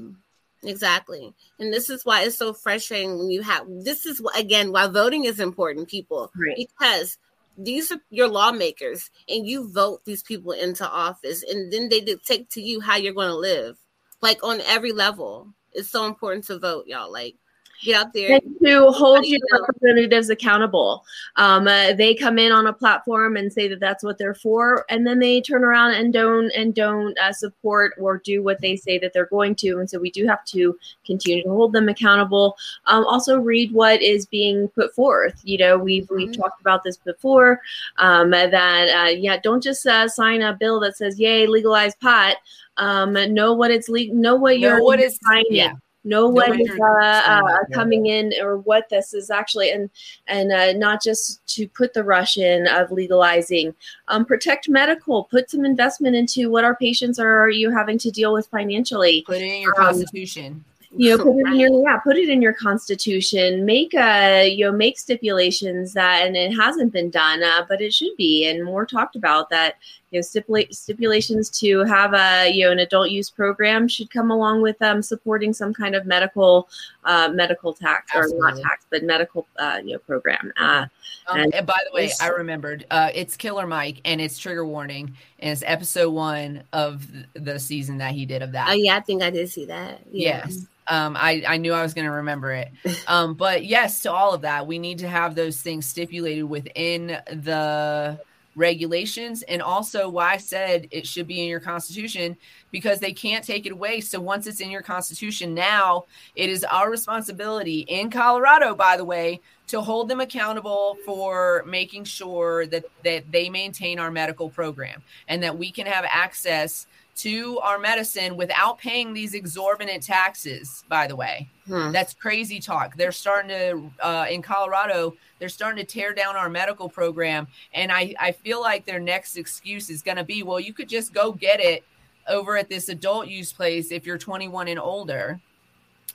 Exactly. And this is why it's so frustrating when you have this is again why voting is important, people. Right. Because these are your lawmakers and you vote these people into office and then they dictate to you how you're going to live. Like on every level. It's so important to vote, y'all. Like get out there. and to hold you your representatives accountable. Um, uh, they come in on a platform and say that that's what they're for, and then they turn around and don't and don't uh, support or do what they say that they're going to. And so we do have to continue to hold them accountable. Um, also, read what is being put forth. You know, we've we've Mhm. talked about this before. Um, that uh, yeah, don't just uh, sign a bill that says "Yay, legalize pot." Um, know what it's le- know what Know you're what is- signing yeah. Know what what is you're uh, uh, coming in or what this is actually and and uh, not just to put the rush in of legalizing. Um, protect medical put some investment into what our patients are you having to deal with financially. Put it in your Um, constitution. you know *laughs* put it in your yeah put it in your constitution. Make a you know make stipulations that and it hasn't been done uh, but it should be and more talked about that you know stipulate stipulations to have a you know an adult use program should come along with um supporting some kind of medical uh medical tax or not tax but medical uh you know program uh Um, And and by the way, I remembered uh, it's Killer Mike and it's trigger warning and it's episode one of the season that he did of that. Oh yeah, I think I did see that. Yeah. Yes. Um, I, I knew I was going to remember it. *laughs* Um, but yes, to all of that, we need to have those things stipulated within the regulations. And also, why I said it should be in your constitution because they can't take it away. So once it's in your constitution, now it is our responsibility in Colorado, by the way, to hold them accountable for making sure that, that they maintain our medical program and that we can have access to our medicine without paying these exorbitant taxes by the way. Hmm. that's crazy talk. They're starting to uh, in colorado they're starting to tear down our medical program and i i feel like their next excuse is going to be well you could just go get it over at this adult use place if you're 21 and older.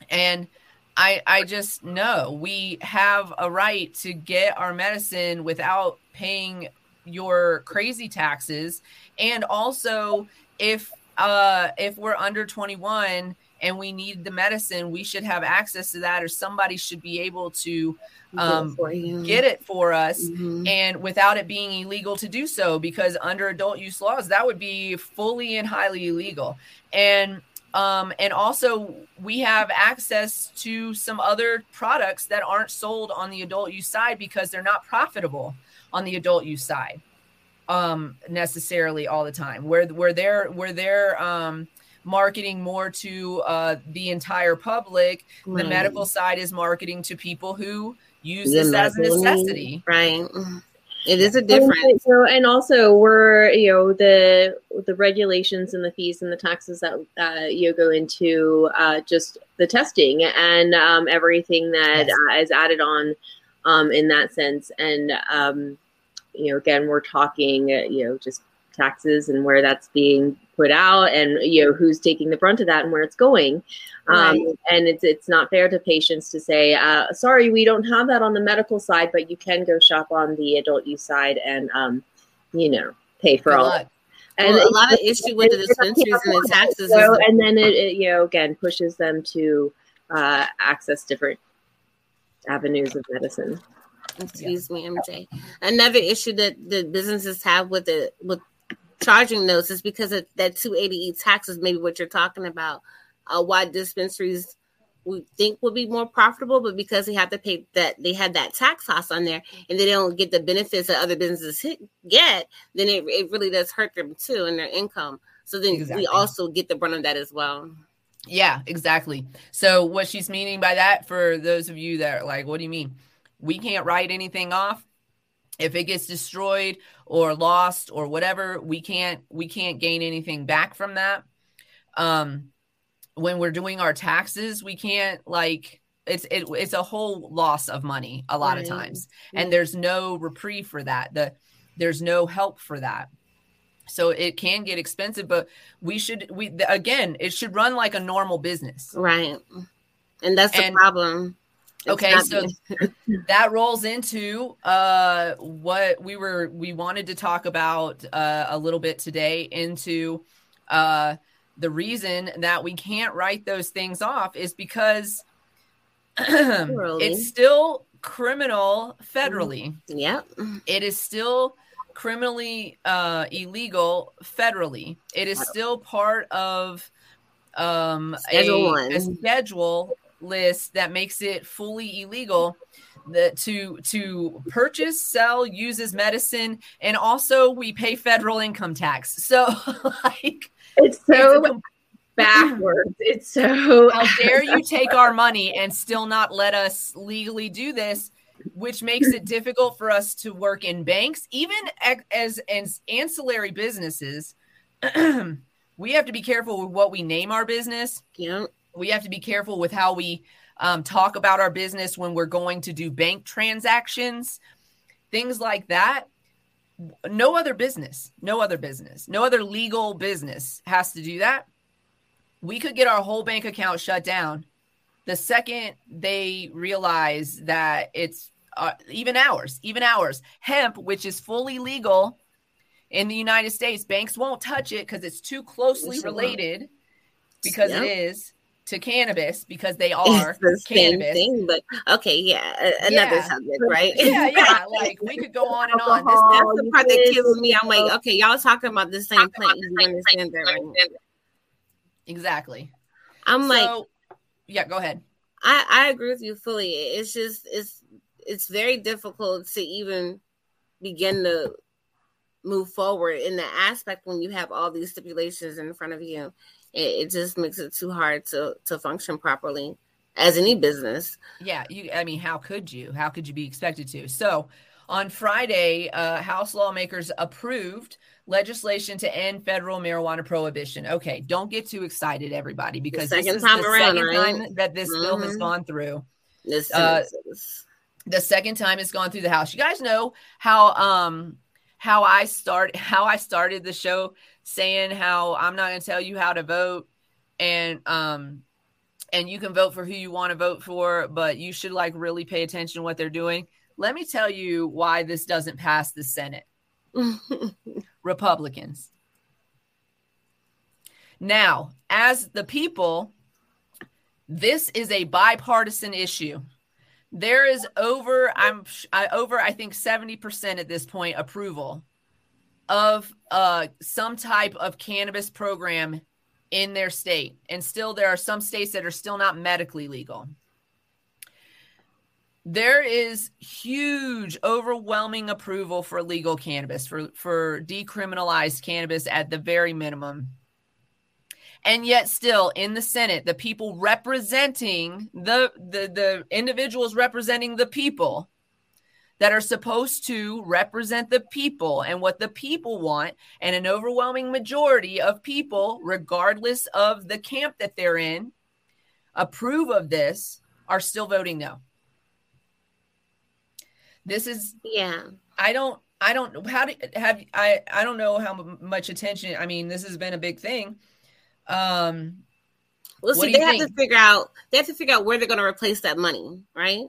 And I I just know we have a right to get our medicine without paying your crazy taxes and also if uh if we're under 21 and we need the medicine we should have access to that or somebody should be able to um, get it for us Mhm. and without it being illegal to do so because under adult use laws that would be fully and highly illegal. And um and also we have access to some other products that aren't sold on the adult use side because they're not profitable on the adult use side um necessarily all the time where where they're where they're um marketing more to uh the entire public the medical side is marketing to people who use The this as a necessity Right. It is a difference. And so, and also, we're you know the the regulations and the fees and the taxes that uh, you go into uh, just the testing and um, everything that Yes. uh, is added on um, in that sense. And um, you know, again, we're talking uh, you know just taxes and where that's being put out, and you know who's taking the brunt of that and where it's going. Um, and it's it's not fair to patients to say, uh, "Sorry, we don't have that on the medical side, but you can go shop on the adult use side and, um, you know, pay for Good all." luck. And Well, a lot of issue with the dispensaries and the taxes So, and then it, it, you know, again, pushes them to uh, access different avenues of medicine. Excuse me, MJ. Another issue that the businesses have with the with charging those is because of that 280E tax is maybe what you're talking about. Uh, why dispensaries we think would be more profitable, but because they have to pay that they had that tax cost on there and they don't get the benefits that other businesses hit, get, then it, it really does hurt them too in their income. So then Exactly. we also get the brunt of that as well. Yeah, exactly. So what she's meaning by that for those of you that are like, what do you mean? We can't write anything off. If it gets destroyed or lost or whatever, we can't we can't gain anything back from that. Um when we're doing our taxes, we can't like it's it, it's a whole loss of money a lot of Right. times. And there's no reprieve for that. The there's no help for that. So it can get expensive, but we should we again, it should run like a normal business. Right. And that's the and, problem. It's okay, so *laughs* that rolls into uh what we were we wanted to talk about uh a little bit today into uh the reason that we can't write those things off is because *clears throat* it's still criminal federally. Yep. It is still criminally uh, illegal federally. It is still part of um, schedule a, a, schedule list that makes it fully illegal that to to purchase, sell, use as medicine, and also we pay federal income tax. So *laughs* like it's so it's backwards. It's so how dare you take our money and still not let us legally do this? which makes it difficult for us to work in banks, even as, as ancillary businesses. *clears throat* we have to be careful with what we name our business. Yeah. We have to be careful with how we um, talk about our business when we're going to do bank transactions, things like that. No other business, no other business, no other legal business has to do that. We could get our whole bank account shut down the second they realize that it's uh, even ours, even ours, hemp, which is fully legal in the United States, banks won't touch it because it's too closely related because yep. it is to cannabis because they are the cannabis. Same thing, but okay, yeah, another yeah. subject, right? Yeah, yeah. *laughs* Like we could go on and on. This, that's the part that kills me. I'm like, okay, y'all talking about the same plant. You understand that, right? Exactly. I'm so, like, yeah, go ahead. I I agree with you fully. It's just it's it's very difficult to even begin to move forward in the aspect when you have all these stipulations in front of you. It, it just makes it too hard to to function properly as any business. Yeah, you. I mean, how could you? How could you be expected to? So on Friday, uh, House lawmakers approved legislation to end federal marijuana prohibition. Okay, don't get too excited, everybody, because the second time around, second right? time that this mm-hmm. bill has mm-hmm. gone through. This uh, the second time it's gone through the House. You guys know how um how I start *laughs* how I started the show saying how I'm not going to tell you how to vote and um and you can vote for who you want to vote for, but you should like really pay attention to what they're doing. Let me tell you why this doesn't pass the Senate. *laughs* Republicans. Now, as the people, this is a bipartisan issue. There is over I'm I, over I think 70% at this point approval of uh some type of cannabis program in their state. And still there are some states that are still not medically legal there is huge overwhelming approval for legal cannabis for for decriminalized cannabis at the very minimum and yet still in the senate the people representing the the the individuals representing the people that are supposed to represent the people and what the people want and an overwhelming majority of people regardless of the camp that they're in approve of this are still voting no this is yeah. I don't I don't how do have I I don't know how much attention. I mean, this has been a big thing. Um well, see, they have think? to figure out they have to figure out where they're going to replace that money, right?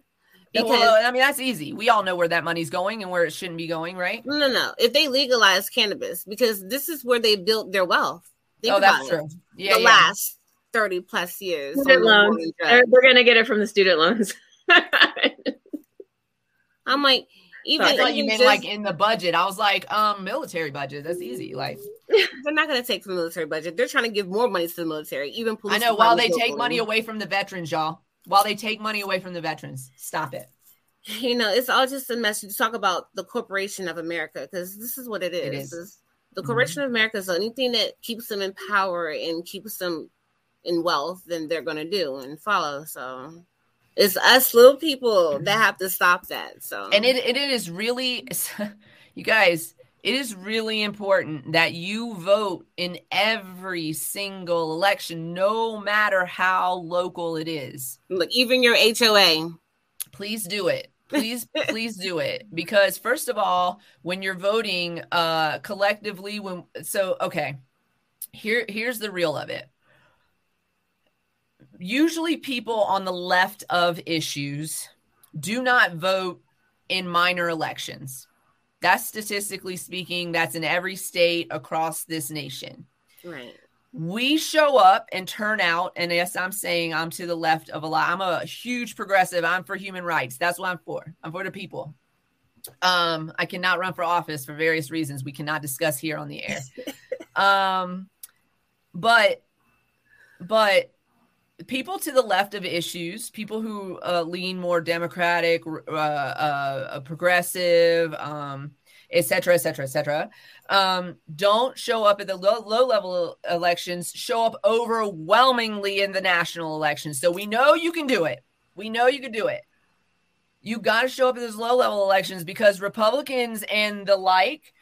Because well, I mean, that's easy. We all know where that money's going and where it shouldn't be going, right? No, no. If they legalize cannabis, because this is where they built their wealth. Think oh, that's true. Yeah, the yeah. last thirty plus years. Student loans. They're, they're going to get it from the student loans. *laughs* I'm like, even I thought you meant just, like in the budget. I was like, um, military budget. That's easy. Like they're not gonna take from the military budget. They're trying to give more money to the military. Even police. I know. While they take money away from the veterans, y'all. While they take money away from the veterans, stop it. *laughs* You know, it's all just a message to talk about the corporation of America because this is what it is. It is. the mm-hmm. corporation mm-hmm. of America. So anything that keeps them in power and keeps them in wealth, then they're gonna do and follow. So it's us little people that have to stop that. So and it it is really *laughs* you guys, it is really important that you vote in every single election, no matter how local it is. Look, even your HOA. Please do it. please *laughs* please do it because first of all when you're voting uh collectively when so okay here here's the real of it usually people on the left of issues do not vote in minor elections. That's statistically speaking that's in every state across this nation. Right. we show up and turn out and yes i'm saying i'm to the left of a lot. I'm a huge progressive. I'm for human rights. That's what i'm for. I'm for the people. Um i cannot run for office for various reasons. We cannot discuss here on the air. *laughs* Um but but people to the left of issues people who uh, lean more democratic uh, uh, progressive um et cetera, et cetera, et cetera, um, don't show up at the low, low level elections, show up overwhelmingly in the national elections. So we know you can do it. We know you can do it. You got to show up at those low level elections because Republicans and the like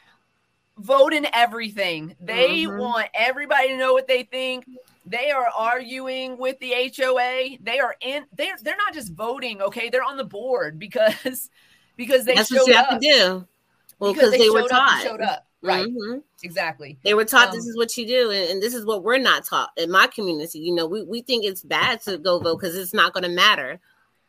vote in everything. They Mhm. want everybody to know what they think. They are arguing with the HOA. They are in. They're they're not just voting. Okay, they're on the board because *laughs* because they That's showed what you have up to do. Well, because they, were showed up taught. showed up. Right. Mhm. Exactly. They were taught Um, this is what you do, and, and this is what we're not taught in my community. You know, we, we think it's bad to go vote because it's not going to matter.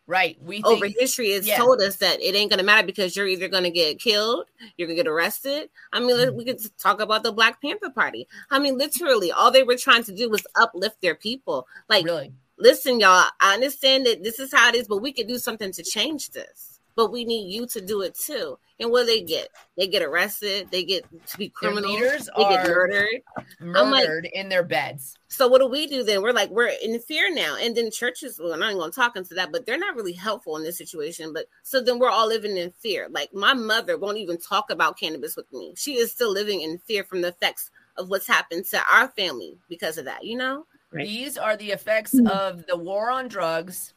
Right. We Over think, history has yeah. told us that it ain't going to matter because you're either going to get killed, you're going to get arrested. I mean, let- we mm-hmm. could talk about the Black Panther Party. I mean, literally, all they were trying to do was uplift their people. Like, really. listen, y'all, I understand that this is how it is, but we could do something to change this. But we need you to do it too. And what do they get? They get arrested. They get to be criminals. They get are murdered. Like- murdered in their beds. So what do we do then? We're like we're in fear now, and then churches. Well, I'm not even going to talk into that, but they're not really helpful in this situation. But so then we're all living in fear. Like my mother won't even talk about cannabis with me. She is still living in fear from the effects of what's happened to our family because of that. You know? Right. These are the effects hmm. of the war on drugs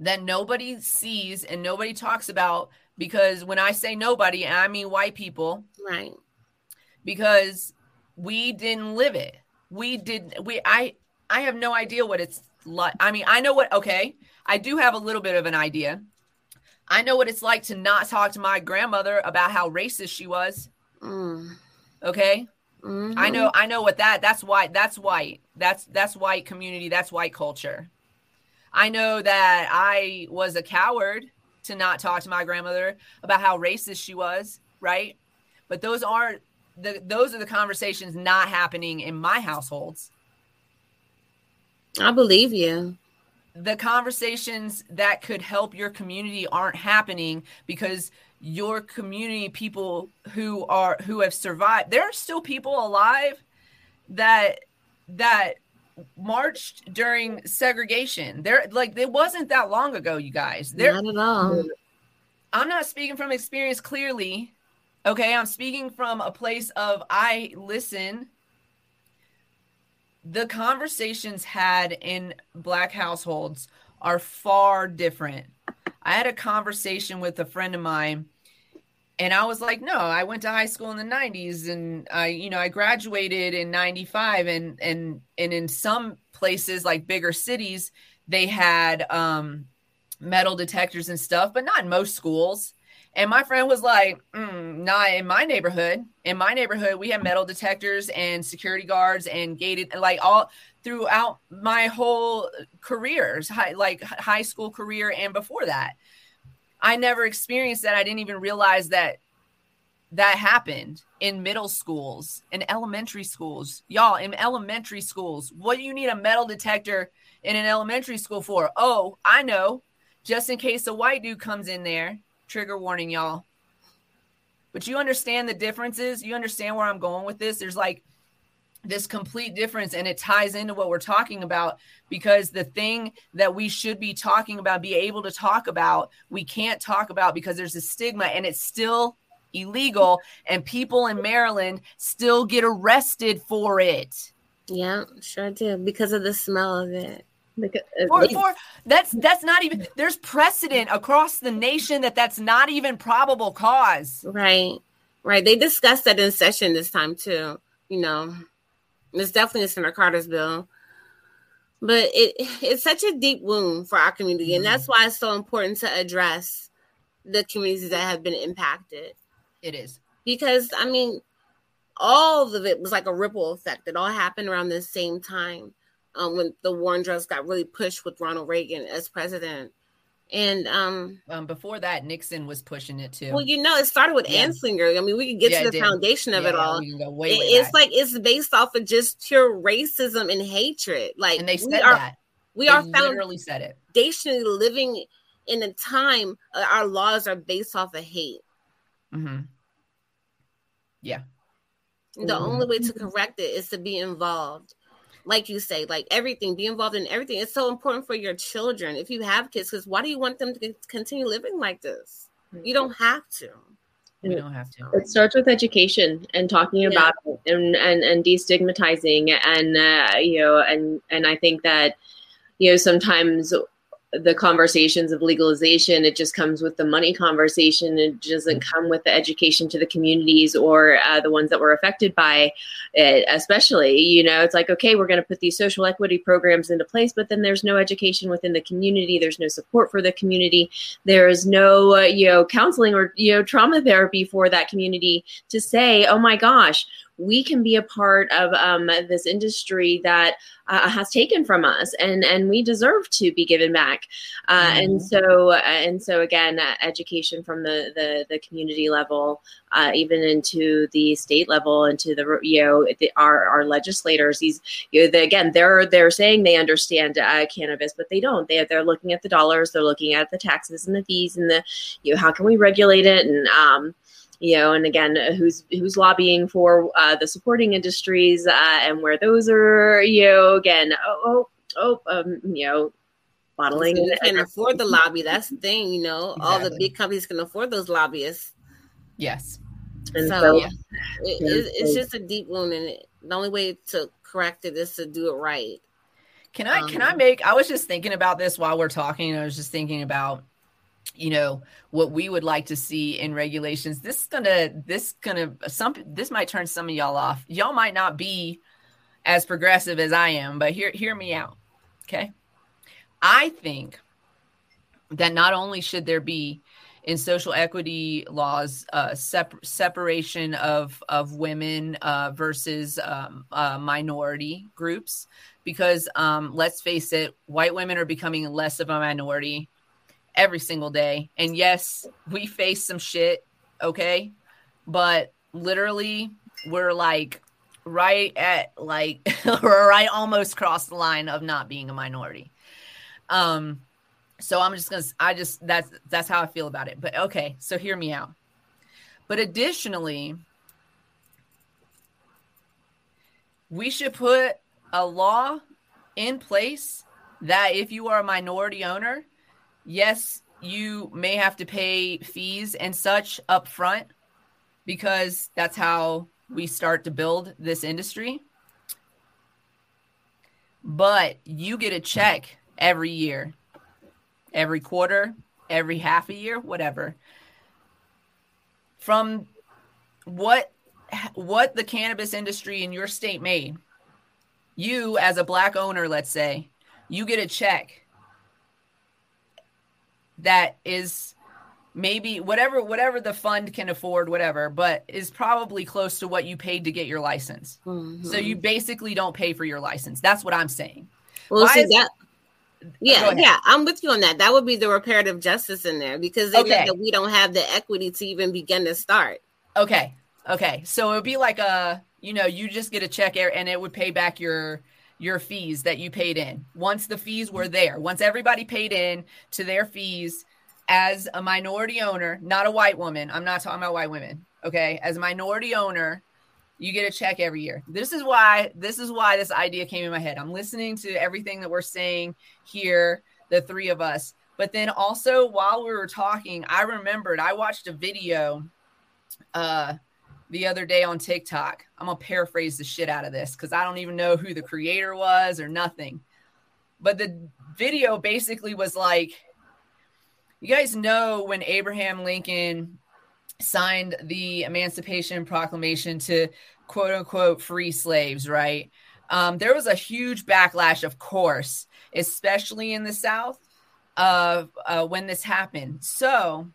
that nobody sees and nobody talks about because when I say nobody, I mean white people Right. because we didn't live it. We did we I I have no idea what it's like. I mean, I know what okay, I do have a little bit of an idea. I know what it's like to not talk to my grandmother about how racist she was. Mm. Okay? Mhm. I know I know what that that's white that's white. That's that's white community, that's white culture. I know that I was a coward to not talk to my grandmother about how racist she was, right? But those aren't the those are the conversations not happening in my households. I believe you. The conversations that could help your community aren't happening because your community people who are who have survived there are still people alive that that marched during segregation there like it wasn't that long ago you guys there Not at all. I'm not speaking from experience clearly. Okay, I'm speaking from a place of I listen. The conversations had in black households are far different. I had a conversation with a friend of mine and I was like, "No, I went to high school in the 90s and I, you know, I graduated in 95 and and and in some places like bigger cities, they had um metal detectors and stuff, but not in most schools. And my friend was like, mm, not in my neighborhood. In my neighborhood, we have metal detectors and security guards and gated, like all throughout my whole careers, high, like high school career and before that. I never experienced that. I didn't even realize that that happened in middle schools and elementary schools. Y'all, in elementary schools, what do you need a metal detector in an elementary school for? Oh, I know just in case a white dude comes in there. Trigger warning, y'all. But you understand the differences. You understand where I'm going with this. There's like this complete difference, and it ties into what we're talking about because the thing that we should be talking about, be able to talk about, we can't talk about because there's a stigma and it's still illegal, and people in Maryland still get arrested for it. Yeah, sure do because of the smell of it. Because- uh, For, for that's that's not even there's precedent across the nation that that's not even probable cause. Right, right. They discussed that in session this time too. You know, it's definitely in Senator Carter's bill, but it it's such a deep wound for our community, and that's why it's so important to address the communities that have been impacted. It is. Because I mean, all of it was like a ripple effect. It all happened around the same time um, when the war on drugs got really pushed with Ronald Reagan as president. And um, um, before that, Nixon was pushing it too. Well, you know, it started with yeah. Anslinger. I mean, we could get yeah, to the foundation of yeah, it all. Way, way it's back. like it's based off of just pure racism and hatred. Like, and they said are, that we they are literally said it. Foundationally living in a time uh, our laws are based off of hate. Mm-hmm. Yeah. The mm-hmm. only way to correct it is to be involved like you say, like everything, be involved in everything. It's so important for your children if you have kids, because why do you want them to continue living like this? You don't have to. You don't have to. It starts with education and talking yeah. about it and, and, and destigmatizing and, uh, you know, and, and I think that, you know, sometimes the conversations of legalization it just comes with the money conversation. It doesn't come with the education to the communities or uh, the ones that were affected by it especially you know it's like okay we're going to put these social equity programs into place but then there's no education within the community. There's no support for the community. There is no uh, you know counseling or you know trauma therapy for that community to say oh my gosh we can be a part of um, this industry that uh, has taken from us and and we deserve to be given back. Uh, mm-hmm. and so uh, and so again uh, education from the the, the community level uh, even into the state level into the you know the, our our legislators these you know, the, again they're they're saying they understand uh, cannabis but they don't. They they're looking at the dollars they're looking at the taxes and the fees and the you know how can we regulate it? And um you know, and again, uh, who's who's lobbying for uh, the supporting industries uh, and where those are, you know, again, oh, oh, oh um, you know, bottling. So you can afford the lobby. That's the thing, you know. Exactly. All the big companies can afford those lobbyists. Yes. And so, so yeah. it, it, it's just a deep wound, and it, the only way to correct it is to do it right. Can I? Um, can I make? I was just thinking about this while we're talking. I was just thinking about you know what we would like to see in regulations. This is gonna this gonna some this might turn some of y'all off. Y'all might not be as progressive as i am but hear hear me out okay? I think that not only should there be in social equity laws uh, sep- separation of of women uh, versus um, uh, minority groups because um, let's face it white women are becoming less of a minority every single day. And yes, we face some shit, okay? But literally, we're like right at like *laughs* we're right almost cross the line of not being a minority. Um so I'm just gonna I just that's that's how I feel about it. But okay, so hear me out. But additionally, we should put a law in place that if you are a minority owner, yes, you may have to pay fees and such up front because that's how we start to build this industry. But you get a check every year, every quarter, every half a year, whatever. From what what the cannabis industry in your state made. You as a black owner, let's say, you get a check that is maybe whatever whatever the fund can afford whatever but is probably close to what you paid to get your license. Mm-hmm. so you basically don't pay for your license. That's what i'm saying. Well Why see that yeah yeah i'm with you on that. That would be the reparative justice in there because they okay. that we don't have the equity to even begin to start. Okay okay. So it would be like a you know you just get a check and it would pay back your your fees that you paid in. Once the fees were there, once everybody paid in to their fees as a minority owner, not a white woman, I'm not talking about white women, okay? As a minority owner, you get a check every year. This is why this is why this idea came in my head. I'm listening to everything that we're saying here, the three of us. But then also while we were talking, I remembered I watched a video uh the other day on TikTok. I'm gonna paraphrase the shit out of this because I don't even know who the creator was or nothing. But the video basically was like, you guys know when Abraham Lincoln signed the Emancipation Proclamation to quote unquote free slaves, right? Um, there was a huge backlash, of course, especially in the South, uh, uh, when this happened. So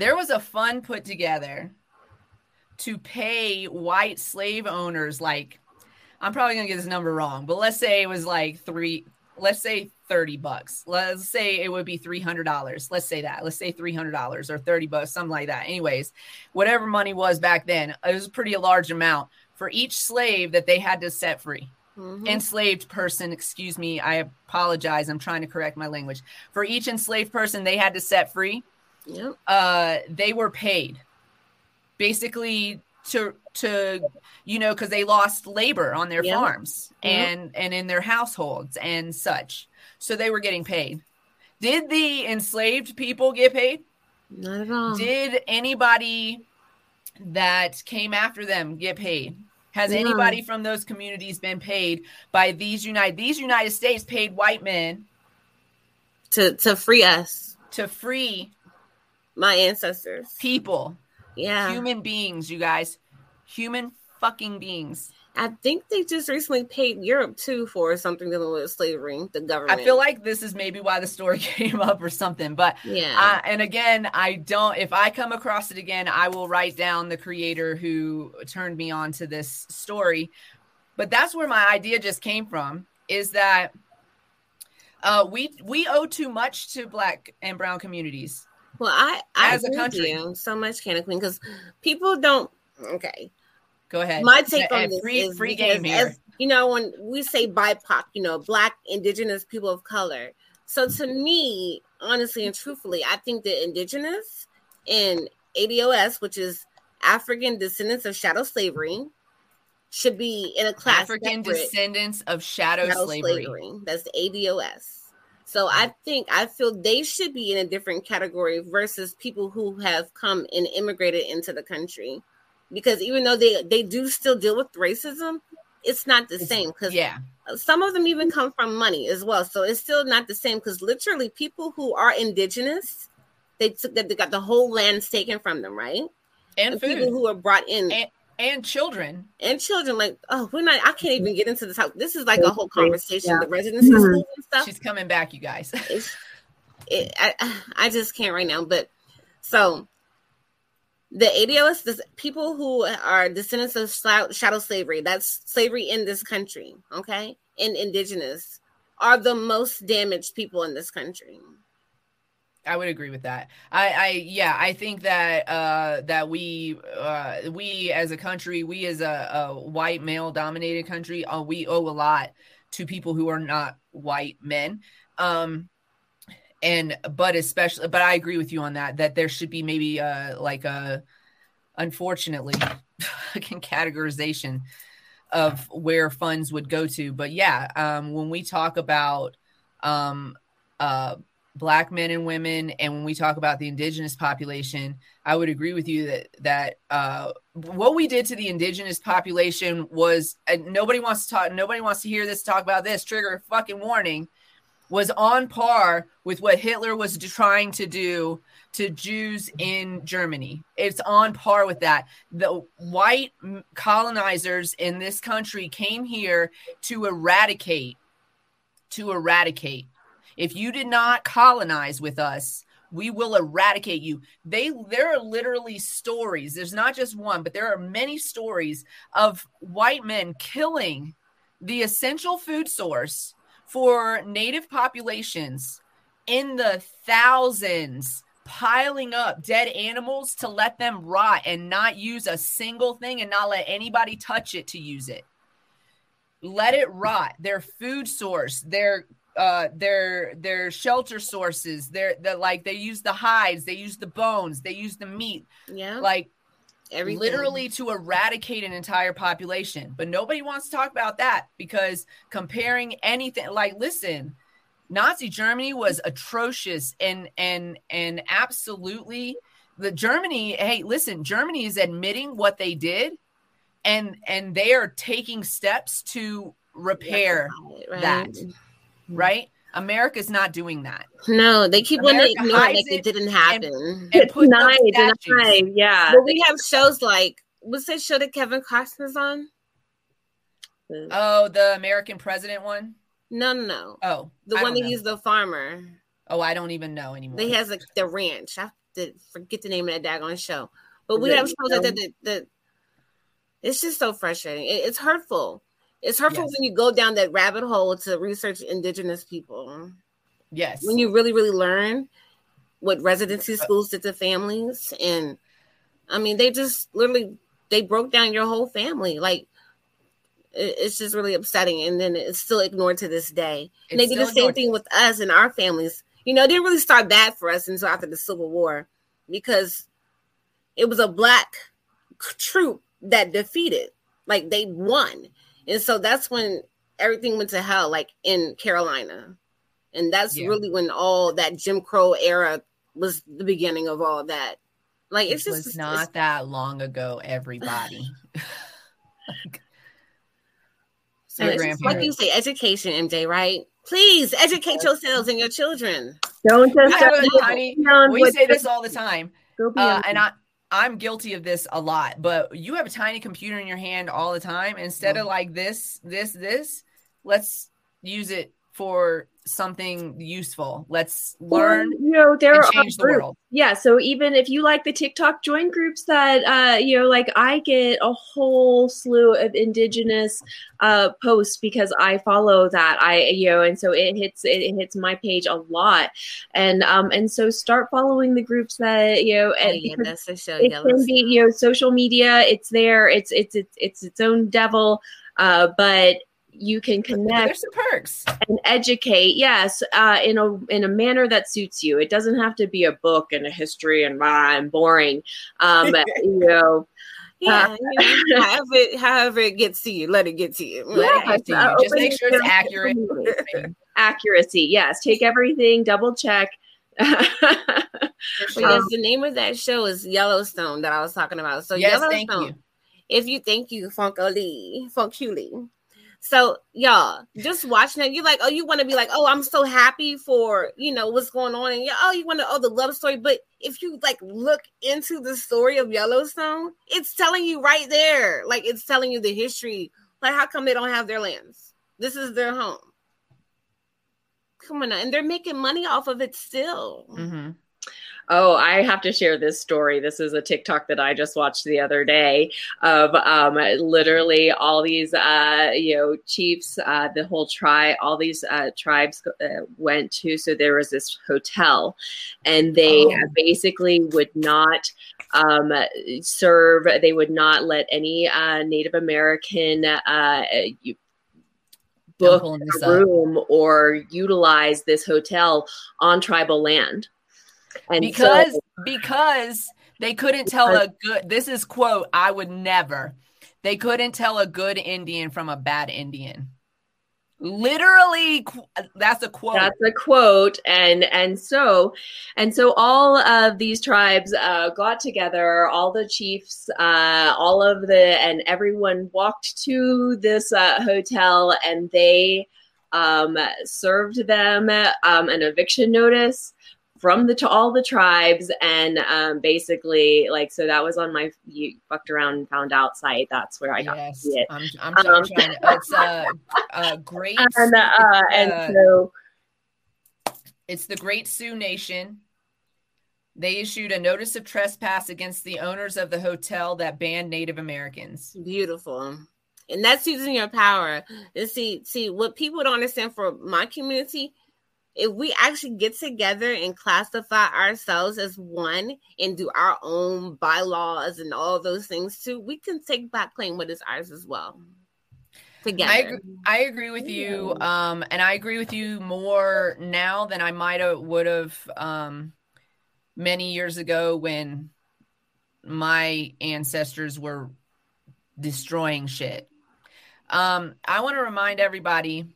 there was a fund put together to pay white slave owners like I'm probably gonna get this number wrong, but let's say it was like three, let's say 30 bucks. Let's say it would be $300. Let's say that. Let's say $300 or 30 bucks, something like that. Anyways, whatever money was back then, it was a pretty large amount for each slave that they had to set free. Mm-hmm. Enslaved person, excuse me, I apologize. I'm trying to correct my language. For each enslaved person they had to set free, yep. uh, they were paid basically to to you know because they lost labor on their yep. farms yep. and and in their households and such so they were getting paid did the enslaved people get paid not at all did anybody that came after them get paid has no. anybody from those communities been paid by these united these united states paid white men to to free us to free my ancestors people yeah human beings you guys human fucking beings I think they just recently paid Europe too for something dealing with slavery. The government. I feel like this is maybe why the story *laughs* came up or something. But yeah. Uh, and again, I don't. If I come across it again, I will write down the creator who turned me on to this story. But that's where my idea just came from. Is that uh, we we owe too much to Black and Brown communities. Well, I, I as a country, so much, CannaQueen, because people don't. Okay, go ahead. My take on this free, is free game here. As, you know, when we say BIPOC, you know, Black, Indigenous people of color. So to me, honestly and truthfully, I think that Indigenous and ADOS, which is African descendants of chattel slavery, should be in a class. African descendants of chattel, chattel slavery. slavery. That's the ADOS. So I think I feel they should be in a different category versus people who have come and immigrated into the country. Because even though they they do still deal with racism, it's not the same because yeah. some of them even come from money as well. So it's still not the same because literally people who are indigenous they took that they got the whole lands taken from them right? And, and people who are brought in and, and children and children like oh we're not i can't even get into this house this is like a whole conversation yeah. the residency mm-hmm. schools and stuff she's coming back you guys *laughs* it, I, I just can't right now but so the ADOS, the people who are descendants of chattel slavery, that's slavery in this country, okay, and indigenous, are the most damaged people in this country. I would agree with that. I, I yeah, I think that uh, that we uh, we as a country, we as a, a white male dominated country, uh, we owe a lot to people who are not white men. Um, and but especially, but I agree with you on that. That there should be maybe uh like a unfortunately *laughs* categorization of where funds would go to. But yeah, um, when we talk about um, uh, black men and women and when we talk about the indigenous population i would agree with you that that uh, what we did to the indigenous population was nobody wants to talk nobody wants to hear this talk about this trigger fucking warning was on par with what hitler was trying to do to jews in germany. It's on par with that. The white colonizers in this country came here to eradicate to eradicate if you did not colonize with us, we will eradicate you. They there are literally stories. There's not just one, but there are many stories of white men killing the essential food source for native populations in the thousands piling up dead animals to let them rot and not use a single thing and not let anybody touch it to use it let it rot their food source their uh their their shelter sources they're, they're like they use the hides they use the bones they use the meat yeah like Everything. literally to eradicate an entire population but nobody wants to talk about that because comparing anything like listen nazi germany was atrocious and and and absolutely the germany hey listen germany is admitting what they did and and they are taking steps to repair right. that. Mm-hmm. right? America's not doing that. No, they keep wanting to ignore it like it didn't happen. And, and put deny, deny, yeah. But we have shows like what's that show that Kevin Costner's on? Oh, the American President one. No, no, no. Oh, the I one that know. he's the farmer. Oh, I don't even know anymore. He has like the ranch. I the forget the name of that daggone show. But we have shows that, that, that, it's just so frustrating. It, it's hurtful. It's hurtful yes. when you go down that rabbit hole to research indigenous people. Yes. When you really, really learn what residency uh, schools did to families. And I mean, they just literally they broke down your whole family. Like it's just really upsetting. And then it's still ignored to this day. And they did the same ignored. thing with us and our families. You know, it didn't really start bad for us until after the Civil War because it was a black troop that defeated. Like they won. And so that's when everything went to hell, like in Carolina. And that's yeah. really when all that Jim Crow era was the beginning of all that. Like it's it just was not it's, that long ago, everybody. like, *laughs* *laughs* so like you say, education, MJ, right? Please educate yourselves and your children. Don't just honey, we say this all the time. Uh, and I I'm guilty of this a lot, but you have a tiny computer in your hand all the time. Instead mm-hmm. of like this, this, this, let's use it for something useful. Let's learn. you know, there are change the world. Yeah. So even if you like the TikTok join groups that uh, you know, like I get a whole slew of indigenous uh posts because I follow that. I you know, and so it hits it hits my page a lot. And um and so start following the groups that you know oh, yeah, that's the show. It can be, you know, social media, it's there, it's it's it's it's its own devil. Uh, but you can connect there's some perks and educate yes uh, in a in a manner that suits you it doesn't have to be a book and a history and and boring um *laughs* you know yeah, uh, however, it, however it gets to you, let it get to you. Let it get to you. Just make sure it's accurate. *laughs* Accuracy, yes. Take everything, double check. Sure. Yes, *laughs* the name of that show is Yellowstone that I was talking about. So yes, Yellowstone. Thank you. If you thank you, Funko Lee, Funk Lee. So y'all just watching it, you're like, oh, you want to be like, oh, I'm so happy for you know what's going on, and yeah, oh, you want to oh the love story. But if you like look into the story of Yellowstone, it's telling you right there, like it's telling you the history. Like, how come they don't have their lands? This is their home. Come on, and they're making money off of it still. Mm-hmm. Oh, I have to share this story. This is a TikTok that I just watched the other day of um, literally all these, uh, you know, chiefs, uh, the whole tribe, all these uh, tribes uh, went to. So there was this hotel, and they oh. basically would not um, serve. They would not let any uh, Native American uh, book a room or utilize this hotel on tribal land. And because so, because they couldn't tell a good this is quote, I would never. They couldn't tell a good Indian from a bad Indian. Literally that's a quote. That's a quote and and so and so all of these tribes uh, got together, all the chiefs, uh, all of the and everyone walked to this uh, hotel and they um, served them um, an eviction notice from the to all the tribes and um, basically like so that was on my you fucked around and found out site. That's where i got yes, it. I'm, I'm um, trying to, *laughs* it's a, a great and, uh, and uh, so it's the great sioux nation. They issued a notice of trespass against the owners of the hotel that banned native americans. Beautiful. And that's using your power. And see see what people don't understand for my community if we actually get together and classify ourselves as one and do our own bylaws and all those things too, we can take back claim what is ours as well. Together. I agree, I agree with you. Um, and I agree with you more now than I might have would have um many years ago when my ancestors were destroying shit. Um, I want to remind everybody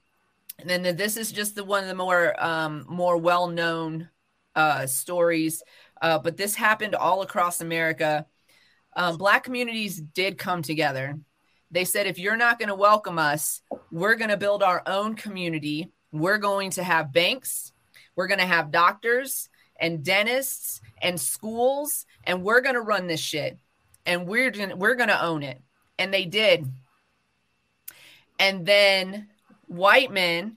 and then this is just the one of the more um, more well known uh, stories, uh, but this happened all across America. Um, black communities did come together. They said, if you're not going to welcome us, we're going to build our own community. We're going to have banks. We're going to have doctors and dentists and schools, and we're going to run this shit. And we're gonna, we're going to own it. And they did. And then white men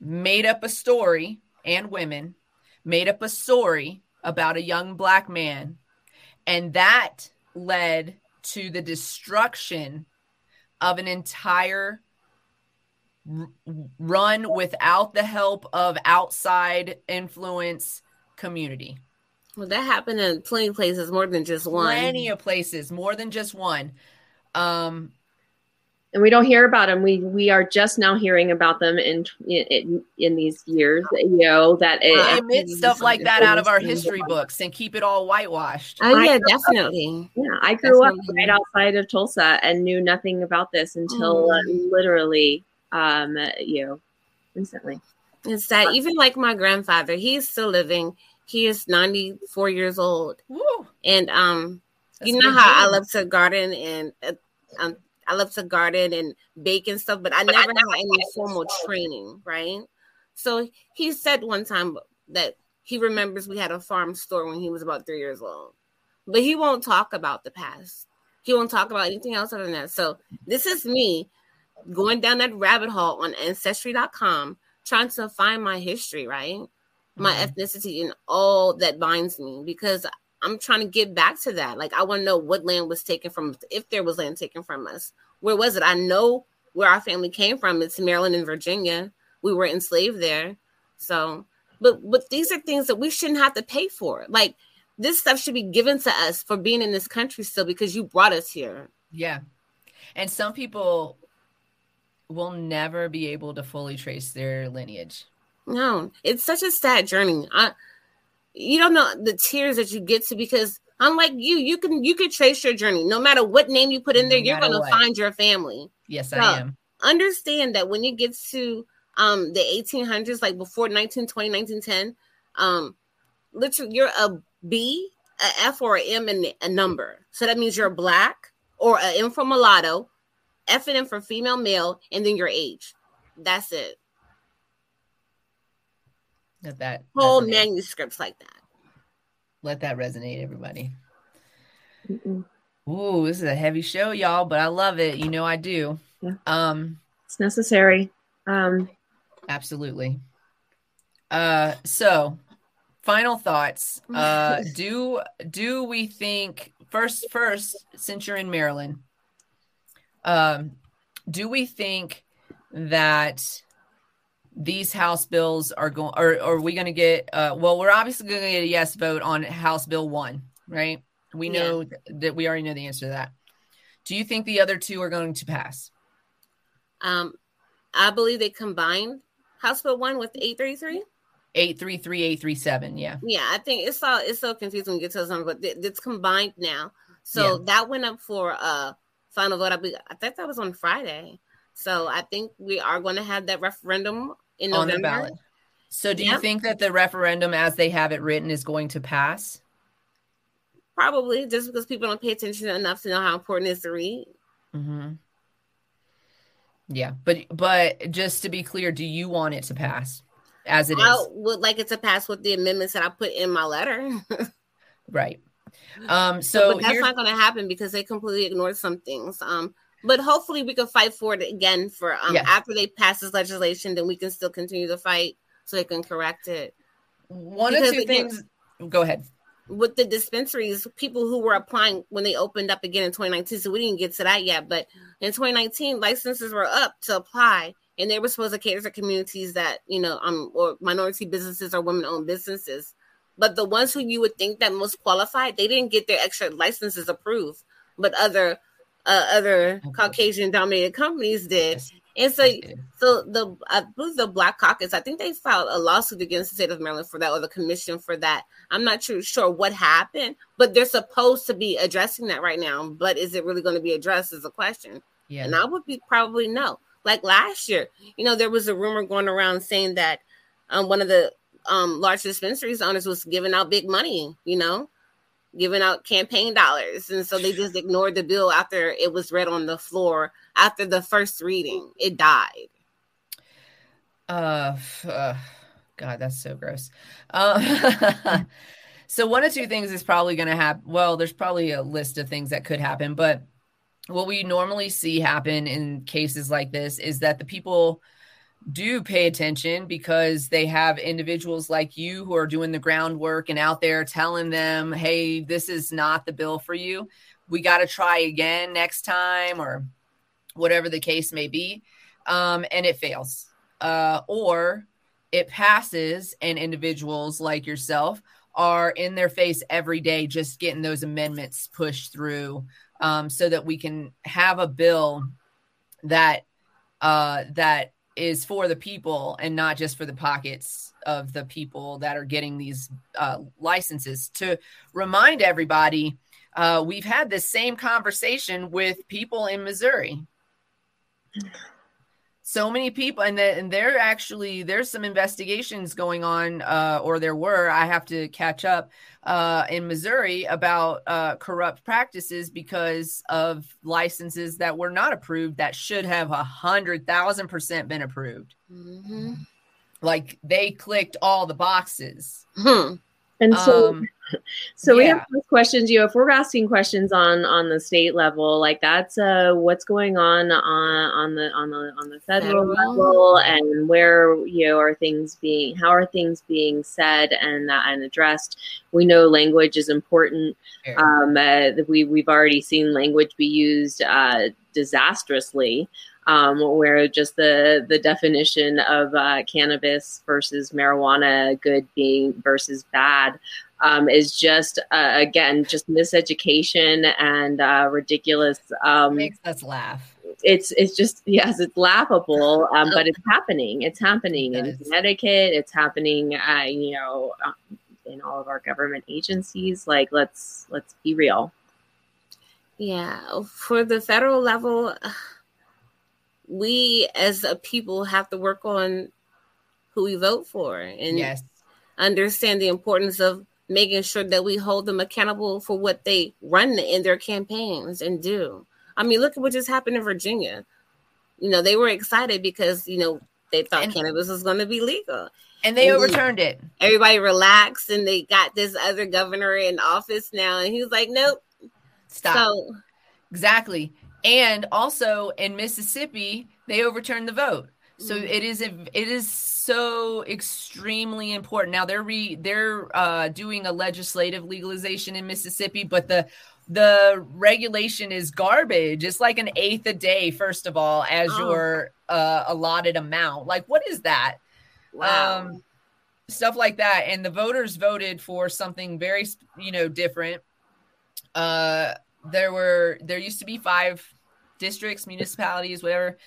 made up a story and women made up a story about a young black man. And that led to the destruction of an entire r- run without the help of outside influence community. Well, that happened in plenty of places, more than just one. Plenty of places, more than just one. Um, and we don't hear about them. We we are just now hearing about them in in, in these years. You know that it, omit stuff like that out of our history books and keep it all whitewashed. Oh yeah, definitely. Yeah, I grew definitely. up right outside of Tulsa and knew nothing about this until mm. uh, literally, um, you know, recently. It's that even like my grandfather, he's still living. He is ninety four years old, Woo. and um, That's you know how I love to garden and. Uh, um, I love to garden and bake and stuff, but I never had any formal training, right? So he said one time that he remembers we had a farm store when he was about three years old, but he won't talk about the past. He won't talk about anything else other than that. So this is me going down that rabbit hole on ancestry.com, trying to find my history, right? My mm-hmm. ethnicity and all that binds me because I'm trying to get back to that. Like I want to know what land was taken from if there was land taken from us. Where was it? I know where our family came from. It's Maryland and Virginia. We were enslaved there. So, but but these are things that we shouldn't have to pay for. Like this stuff should be given to us for being in this country still because you brought us here. Yeah. And some people will never be able to fully trace their lineage. No, it's such a sad journey. I you don't know the tears that you get to because unlike you, you can you can trace your journey. No matter what name you put in there, no you're gonna what. find your family. Yes, so I am. Understand that when you get to um the 1800s, like before 1920, 1910, um, literally you're a B, a F, or an M and a number. So that means you're black or an M for mulatto, F and M for female, male, and then your age. That's it. Let that whole resonate. manuscripts like that. Let that resonate, everybody. Mm-mm. Ooh, this is a heavy show, y'all, but I love it. You know I do. Yeah. Um it's necessary. Um absolutely. Uh so final thoughts. *laughs* Uh do do we think first first since you're in Maryland, um do we think that these House bills are going, or, or are we going to get, uh, well, we're obviously going to get a yes vote on House Bill one, right? We know yeah. th- that we already know the answer to that. Do you think the other two are going to pass? Um, I believe they combined House Bill one with 833. 833 837 yeah yeah i think it's all it's so confusing when you get to something but it's combined now so yeah. that went up for uh final vote I, be, I think that was on friday so i think we are going to have that referendum in on November. the ballot. So, do yeah. you think that the referendum, as they have it written, is going to pass? Probably, just because people don't pay attention enough to know how important it is to read. Mm-hmm. Yeah, but but just to be clear, do you want it to pass as it I is? would like it to pass with the amendments that I put in my letter. *laughs* right. Um. So, but that's not going to happen because they completely ignored some things. Um but hopefully we can fight for it again for um yeah. after they pass this legislation then we can still continue to fight so they can correct it. One because or two again, things go ahead. With the dispensaries people who were applying when they opened up again in 2019 so we didn't get to that yet but in 2019 licenses were up to apply and they were supposed to cater to communities that you know um or minority businesses or women owned businesses. But the ones who you would think that most qualified they didn't get their extra licenses approved. But other uh, other Caucasian dominated companies did. And so, so the I believe the Black Caucus, I think they filed a lawsuit against the state of Maryland for that, or the commission for that. I'm not too sure what happened, but they're supposed to be addressing that right now. But is it really going to be addressed? Is a question. Yeah. And I would be probably no. Like last year, you know, there was a rumor going around saying that um, one of the um, large dispensaries owners was giving out big money. You know, giving out campaign dollars. And so they just ignored the bill after it was read on the floor after the first reading. It died. Uh, uh God, that's so gross. Uh, *laughs* so one of two things is probably going to happen. Well, there's probably a list of things that could happen, but what we normally see happen in cases like this is that the people do pay attention because they have individuals like you who are doing the groundwork and out there telling them, hey, this is not the bill for you. We got to try again next time, or whatever the case may be. Um, and it fails. Uh, or it passes, and individuals like yourself are in their face every day, just getting those amendments pushed through um, so that we can have a bill that uh, that is for the people and not just for the pockets of the people that are getting these uh, licenses. To remind everybody, uh, we've had this same conversation with people in Missouri. So many people, and, the, and there actually there's some investigations going on, uh, or there were. I have to catch up uh, in Missouri about uh, corrupt practices because of licenses that were not approved that should have a hundred thousand percent been approved. Mm-hmm. Like they clicked all the boxes. Hmm. And so, um, *laughs* so yeah. we have questions. You know, if we're asking questions on on the state level, like that's uh, what's going on on on the on the on the federal, federal. level, and where you know are things being, how are things being said and uh, and addressed. We know language is important. Um, uh, we we've already seen language be used uh, disastrously um, where just the the definition of uh, cannabis versus marijuana, good being versus bad, um, is just uh, again just miseducation and uh, ridiculous. Um, makes us laugh. It's it's just yes, it's laughable, um, but it's *laughs* happening. It's happening it in Connecticut. It's happening, uh, you know, uh, in all of our government agencies. Like let's let's be real. Yeah, for the federal level we as a people have to work on who we vote for and yes. understand the importance of making sure that we hold them accountable for what they run in their campaigns and do. I mean, look at what just happened in Virginia. You know, they were excited because, you know, they thought and, cannabis was going to be legal. And they and overturned it. Everybody relaxed and they got this other governor in office now. And he was like, nope. Stop. So, exactly. And also in Mississippi, they overturned the vote. So mm. it is a, it is so extremely important. Now they're re, they're uh, doing a legislative legalization in Mississippi, but the the regulation is garbage. It's like an eighth a day, first of all, as oh. your uh, allotted amount. Like, what is that? Wow. Um, stuff like that. And the voters voted for something very, you know, different. Uh, there were there used to be five districts, municipalities, whatever.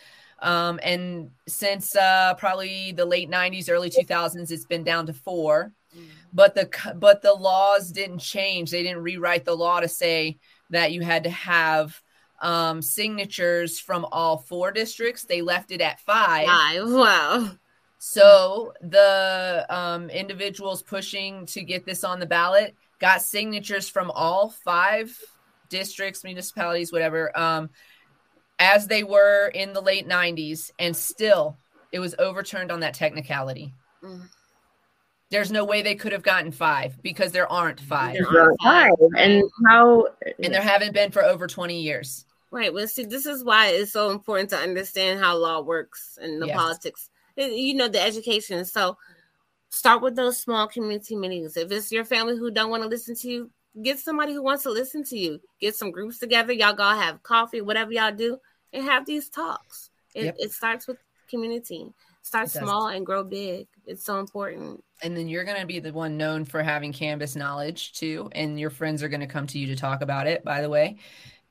Um, and since uh, probably the late 90s, early 2000s, it's been down to four. Mm. But the but the laws didn't change. They didn't rewrite the law to say that you had to have um, signatures from all four districts. They left it at five. Five. Wow. So the um, individuals pushing to get this on the ballot got signatures from all five districts, municipalities, whatever. Um, as they were in the late 90s, and still it was overturned on that technicality. Mm. There's no way they could have gotten five because there aren't five. There aren't five. And how and there haven't been for over 20 years. Right. Well, see, this is why it's so important to understand how law works and the yes. politics. You know, the education. So start with those small community meetings. If it's your family who don't want to listen to you, get somebody who wants to listen to you. Get some groups together. Y'all go have coffee, whatever y'all do and have these talks. It, yep. it starts with community. Start small and grow big. It's so important. And then you're going to be the one known for having cannabis knowledge too. And your friends are going to come to you to talk about it, by the way.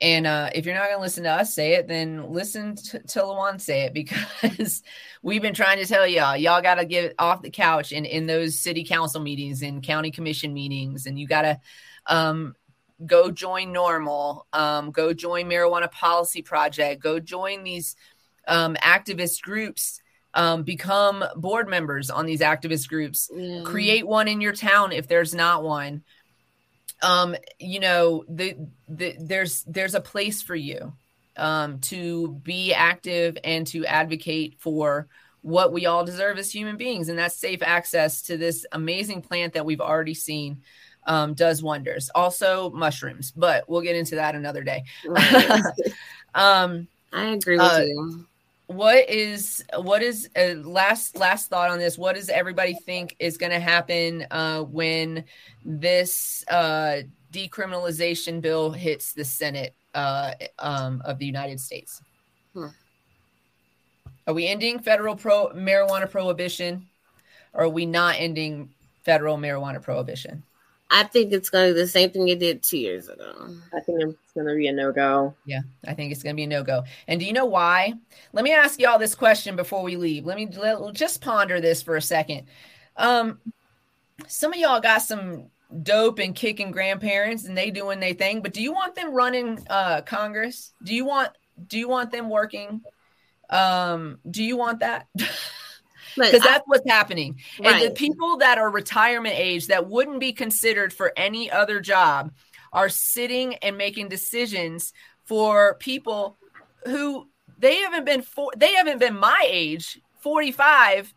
And uh, if you're not going to listen to us say it, then listen to, to LaWann say it *laughs* because we've been trying to tell y'all, y'all got to get off the couch and in those city council meetings and county commission meetings. And you got to um, go join NORML um, go join marijuana policy project go join these um, activist groups um, become board members on these activist groups mm. create one in your town if there's not one. Um, you know the, the there's there's a place for you um, to be active and to advocate for what we all deserve as human beings. And that's safe access to this amazing plant that we've already seen um, does wonders. Also, mushrooms, but we'll get into that another day. *laughs* um, I agree with uh, you. what is what is uh, last last thought on this? What does everybody think is going to happen uh, when this uh, decriminalization bill hits the Senate uh, um, of the United States? Hmm. Are we ending federal pro marijuana prohibition? Or are we not ending federal marijuana prohibition? I think it's going to be the same thing it did two years ago. I think it's going to be a no go. Yeah, I think it's going to be a no go. And do you know why? Let me ask y'all this question before we leave. Let me let, just ponder this for a second. Um, some of y'all got some dope and kicking grandparents, and they doing their thing. But do you want them running uh, Congress? Do you want do you want them working? Um, do you want that? *laughs* because that's what's happening. Right. And the people that are retirement age that wouldn't be considered for any other job are sitting and making decisions for people who they haven't been for they haven't been my age 45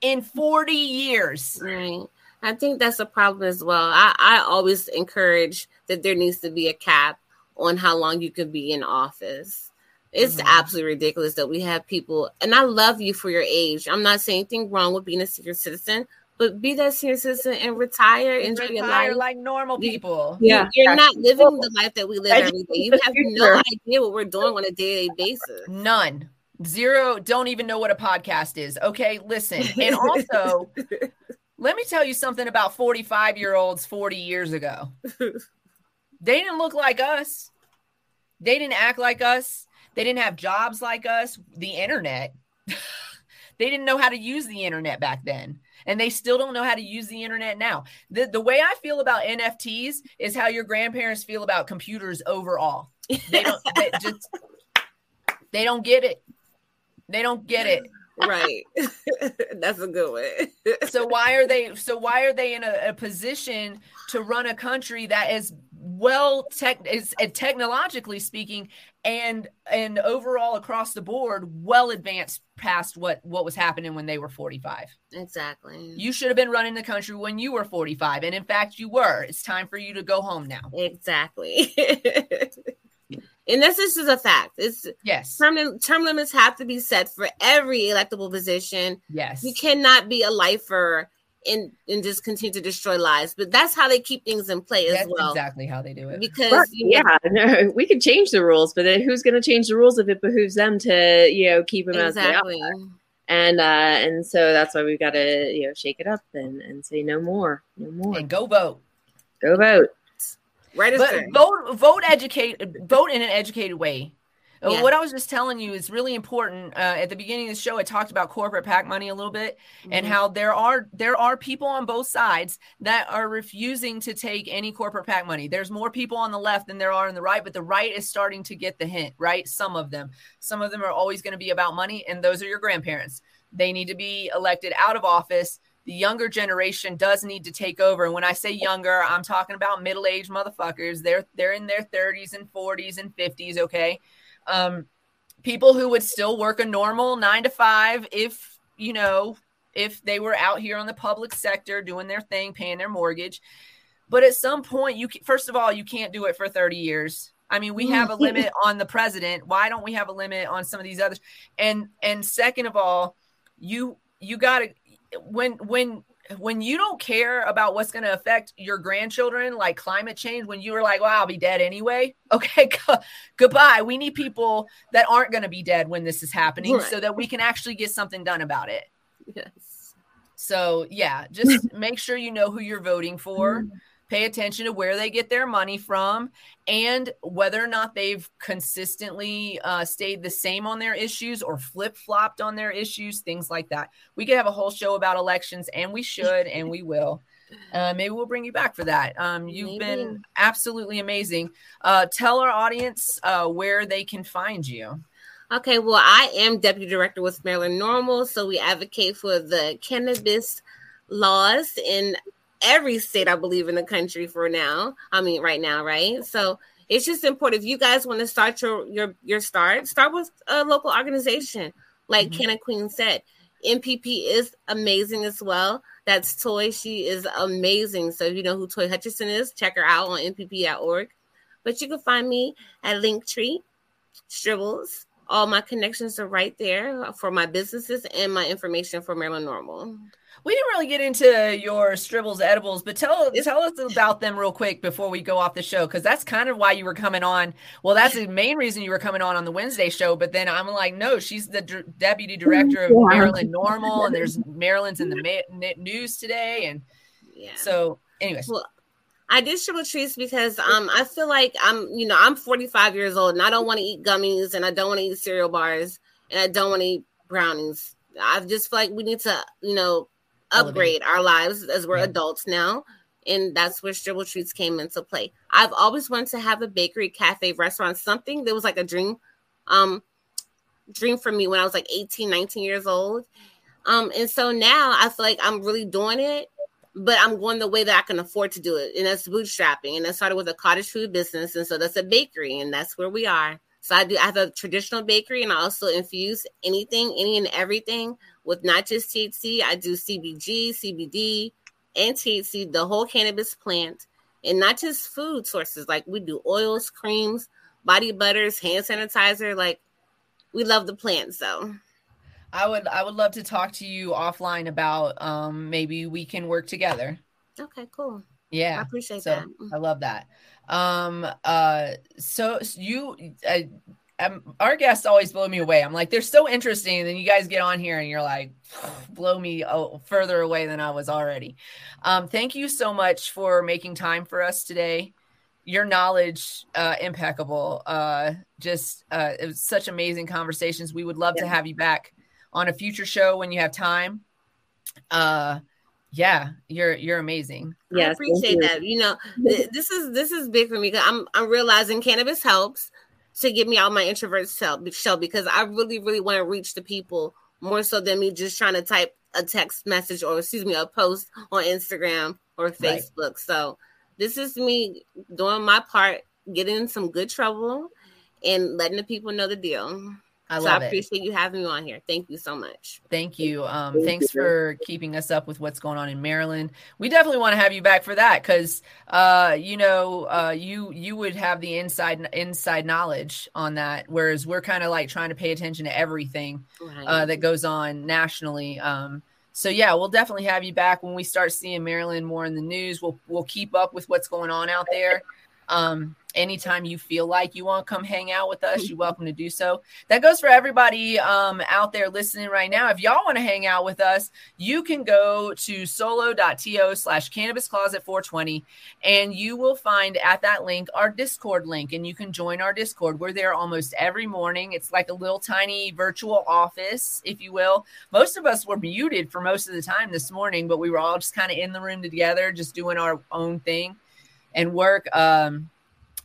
in 40 years right i think that's a problem as well i i always encourage that there needs to be a cap on how long you can be in office it's mm-hmm. absolutely ridiculous that we have people, and I love you for your age. I'm not saying anything wrong with being a senior citizen, but be that senior citizen and retire, and enjoy your life like normal people. Yeah, you're, you're not living the life that we live every day. You have no idea what we're doing on a daily basis. None. Zero. Don't even know what a podcast is. Okay, listen, and also. *laughs* let me tell you something about 45 year olds 40 years ago. *laughs* They didn't look like us. They didn't act like us. They didn't have jobs like us, the internet. *laughs* they didn't know how to use the internet back then. And they still don't know how to use the internet now. The, the way I feel about NFTs is how your grandparents feel about computers overall. They don't *laughs* they just they don't get it. They don't get it. Right. *laughs* That's a good one. so why are they so why are they in a, a position to run a country that is well tech is uh, technologically speaking and and overall across the board well advanced past what what was happening when they were 45 exactly. You should have been running the country when you were 45 and in fact you were. It's time for you to go home now. Exactly. *laughs* And this is a fact. It's yes. term, term limits have to be set for every electable position. Yes. You cannot be a lifer and and just continue to destroy lives. But that's how they keep things in play as that's well. Exactly how they do it. Because but, yeah, *laughs* no, we could change the rules, but then who's going to change the rules if it behooves them to you know keep them exactly. as they are? And uh, and so that's why we've got to you know shake it up and and say no more, no more, and go vote, go vote. Right, but vote, vote, educate, vote in an educated way. Uh, yeah. What I was just telling you is really important. Uh, at the beginning of the show, I talked about corporate PAC money a little bit mm-hmm. and how there are there are people on both sides that are refusing to take any corporate PAC money. There's more people on the left than there are on the right, but the right is starting to get the hint. Right, some of them, some of them are always going to be about money, and those are your grandparents. They need to be elected out of office the younger generation does need to take over. And when I say younger, I'm talking about middle-aged motherfuckers. They're they're in their 30s and 40s and 50s, okay? Um, people who would still work a normal nine to five if you know if they were out here on the public sector doing their thing paying their mortgage. But at some point you first of all you can't do it for 30 years. I mean we have a limit on the president. Why don't we have a limit on some of these others? And and second of all you you got to when when when you don't care about what's going to affect your grandchildren, like climate change, when you were like, well, I'll be dead anyway. *laughs* Okay, *laughs* goodbye. We need people that aren't going to be dead when this is happening right. so that we can actually get something done about it. Yes. So, yeah, just *laughs* make sure you know who you're voting for. Mm. Pay attention to where they get their money from and whether or not they've consistently uh, stayed the same on their issues or flip flopped on their issues, things like that. We could have a whole show about elections, and we should, and we will. Uh, maybe we'll bring you back for that. Um, you've maybe. been absolutely amazing. Uh, tell our audience uh, where they can find you. Okay, well, I am deputy director with Maryland NORML, so we advocate for the cannabis laws in every state, I believe, in the country for now. I mean, right now, right? So it's just important. If you guys want to start your your your start, start with a local organization, like mm-hmm. CannaQueen said. MPP is amazing as well. That's Toi. She is amazing. So if you know who Toi Hutchinson is, check her out on mpp.org. But you can find me at Linktree, Stribbles, all my connections are right there for my businesses and my information for Maryland NORML. We didn't really get into your Stribbles edibles, but tell tell us about them real quick before we go off the show because that's kind of why you were coming on. Well, that's the main reason you were coming on on the Wednesday show. But then I'm like, no, she's the d- deputy director of yeah. Maryland NORML, and there's Maryland's in the ma- news today, and yeah. So, anyways. Well, I did Stribble treats because um I feel like I'm you know I'm 45 years old and I don't want to eat gummies and I don't want to eat cereal bars and I don't want to eat brownies. I just feel like we need to you know upgrade our lives as we're yeah. adults now. And that's where Stribble Treats came into play. I've always wanted to have a bakery, cafe, restaurant, something that was like a dream, um, dream for me when I was like 18, 19 years old. Um, and so now I feel like I'm really doing it, but I'm going the way that I can afford to do it. And that's bootstrapping. And I started with a cottage food business. And so that's a bakery, and that's where we are. So I do I have a traditional bakery and I also infuse anything, any and everything with not just THC. I do CBG, CBD, and THC, the whole cannabis plant, and not just food sources. Like we do oils, creams, body butters, hand sanitizer. Like we love the plant. So I would I would love to talk to you offline about um maybe we can work together. Okay, cool. Yeah. I appreciate so, that. I love that. Um uh so you uh, um, our guests always blow me away. I'm like, they're so interesting. And then you guys get on here and you're like, *sighs* blow me oh, further away than I was already. Um, thank you so much for making time for us today. Your knowledge, uh, impeccable. Uh, just, uh, it was such amazing conversations. We would love yeah. to have you back on a future show when you have time. Uh, yeah, you're you're amazing. Yeah, appreciate you. that. You know, *laughs* this is this is big for me because I'm I'm realizing cannabis helps to get me out my introvert shell because I really, really want to reach the people more so than me just trying to type a text message or excuse me, a post on Instagram or Facebook. Right. So this is me doing my part, getting in some good trouble and letting the people know the deal. I so I appreciate it. you having me on here. Thank you so much. Thank you. Um, Thank thanks you. for keeping us up with what's going on in Maryland. We definitely want to have you back for that because, uh, you know, uh, you you would have the inside inside knowledge on that, whereas we're kind of like trying to pay attention to everything right. uh, that goes on nationally. Um, so yeah, we'll definitely have you back when we start seeing Maryland more in the news. We'll we'll keep up with what's going on out there. Um, anytime you feel like you want to come hang out with us, you're *laughs* welcome to do so. That goes for everybody um, out there listening right now. If y'all want to hang out with us, you can go to solo.to slash cannabis closet 420 and you will find at that link our Discord link and you can join our Discord. We're there almost every morning. It's like a little tiny virtual office, if you will. Most of us were muted for most of the time this morning, but we were all just kind of in the room together, just doing our own thing and work. Um,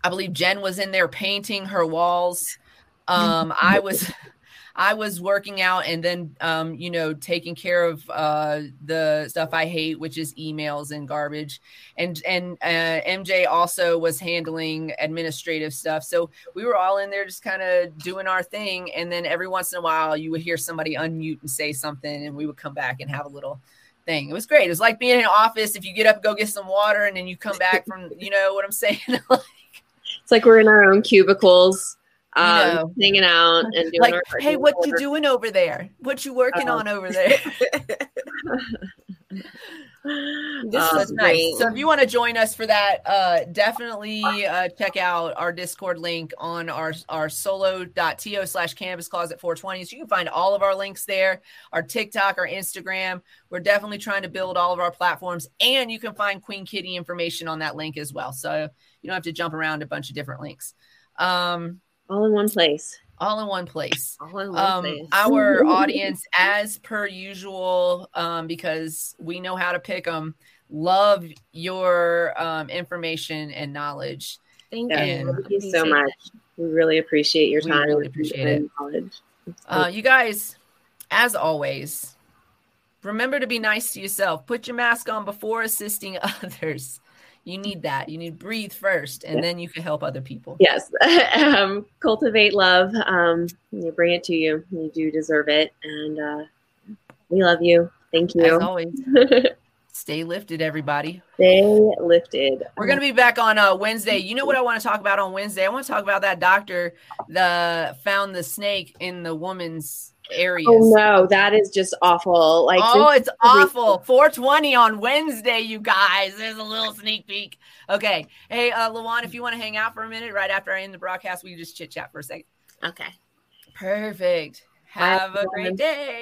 I believe Jen was in there painting her walls. *laughs* Um, I was *laughs* I was working out and then um, you know taking care of uh, the stuff I hate, which is emails and garbage. And and uh, MJ also was handling administrative stuff. So we were all in there just kind of doing our thing. And then every once in a while, you would hear somebody unmute and say something, and we would come back and have a little thing. It was great. It was like being in an office. If you get up, go get some water, and then you come back from, you know what I'm saying? *laughs* like, it's like we're in our own cubicles, um, hanging out and doing like, our hey, what you doing over there? What you working uh, on over there? *laughs* *laughs* this um, is nice. So if you want to join us for that, uh, definitely uh, check out our Discord link on our our solo.to slash cannabis closet 420. So you can find all of our links there, our TikTok, our Instagram. We're definitely trying to build all of our platforms, and you can find Queen Kitty information on that link as well. So you don't have to jump around a bunch of different links. Um, all in one place. All in one place. All in one um, place. Our audience, as per usual, um, because we know how to pick them, love your um, information and knowledge. Thank and you. Thank you so much. We really appreciate your time. We really appreciate it. Knowledge. Uh, you guys, as always, remember to be nice to yourself. Put your mask on before assisting *laughs* others you need that. You need breathe first, and yeah. then you can help other people. Yes, *laughs* um, cultivate love. Um, you bring it to you. You do deserve it, and uh, we love you. Thank you. As *laughs* always. Stay lifted, everybody. Stay lifted. We're gonna be back on uh, Wednesday. You know what I want to talk about on Wednesday? I want to talk about that doctor the found the snake in the woman's area. Oh no, that is just awful. Like oh, it's awful. 420 on Wednesday, you guys. There's a little sneak peek. Okay. Hey, uh LaWann, if you want to hang out for a minute right after I end the broadcast, we just chit chat for a second. Okay. Perfect. Have Bye. a great day.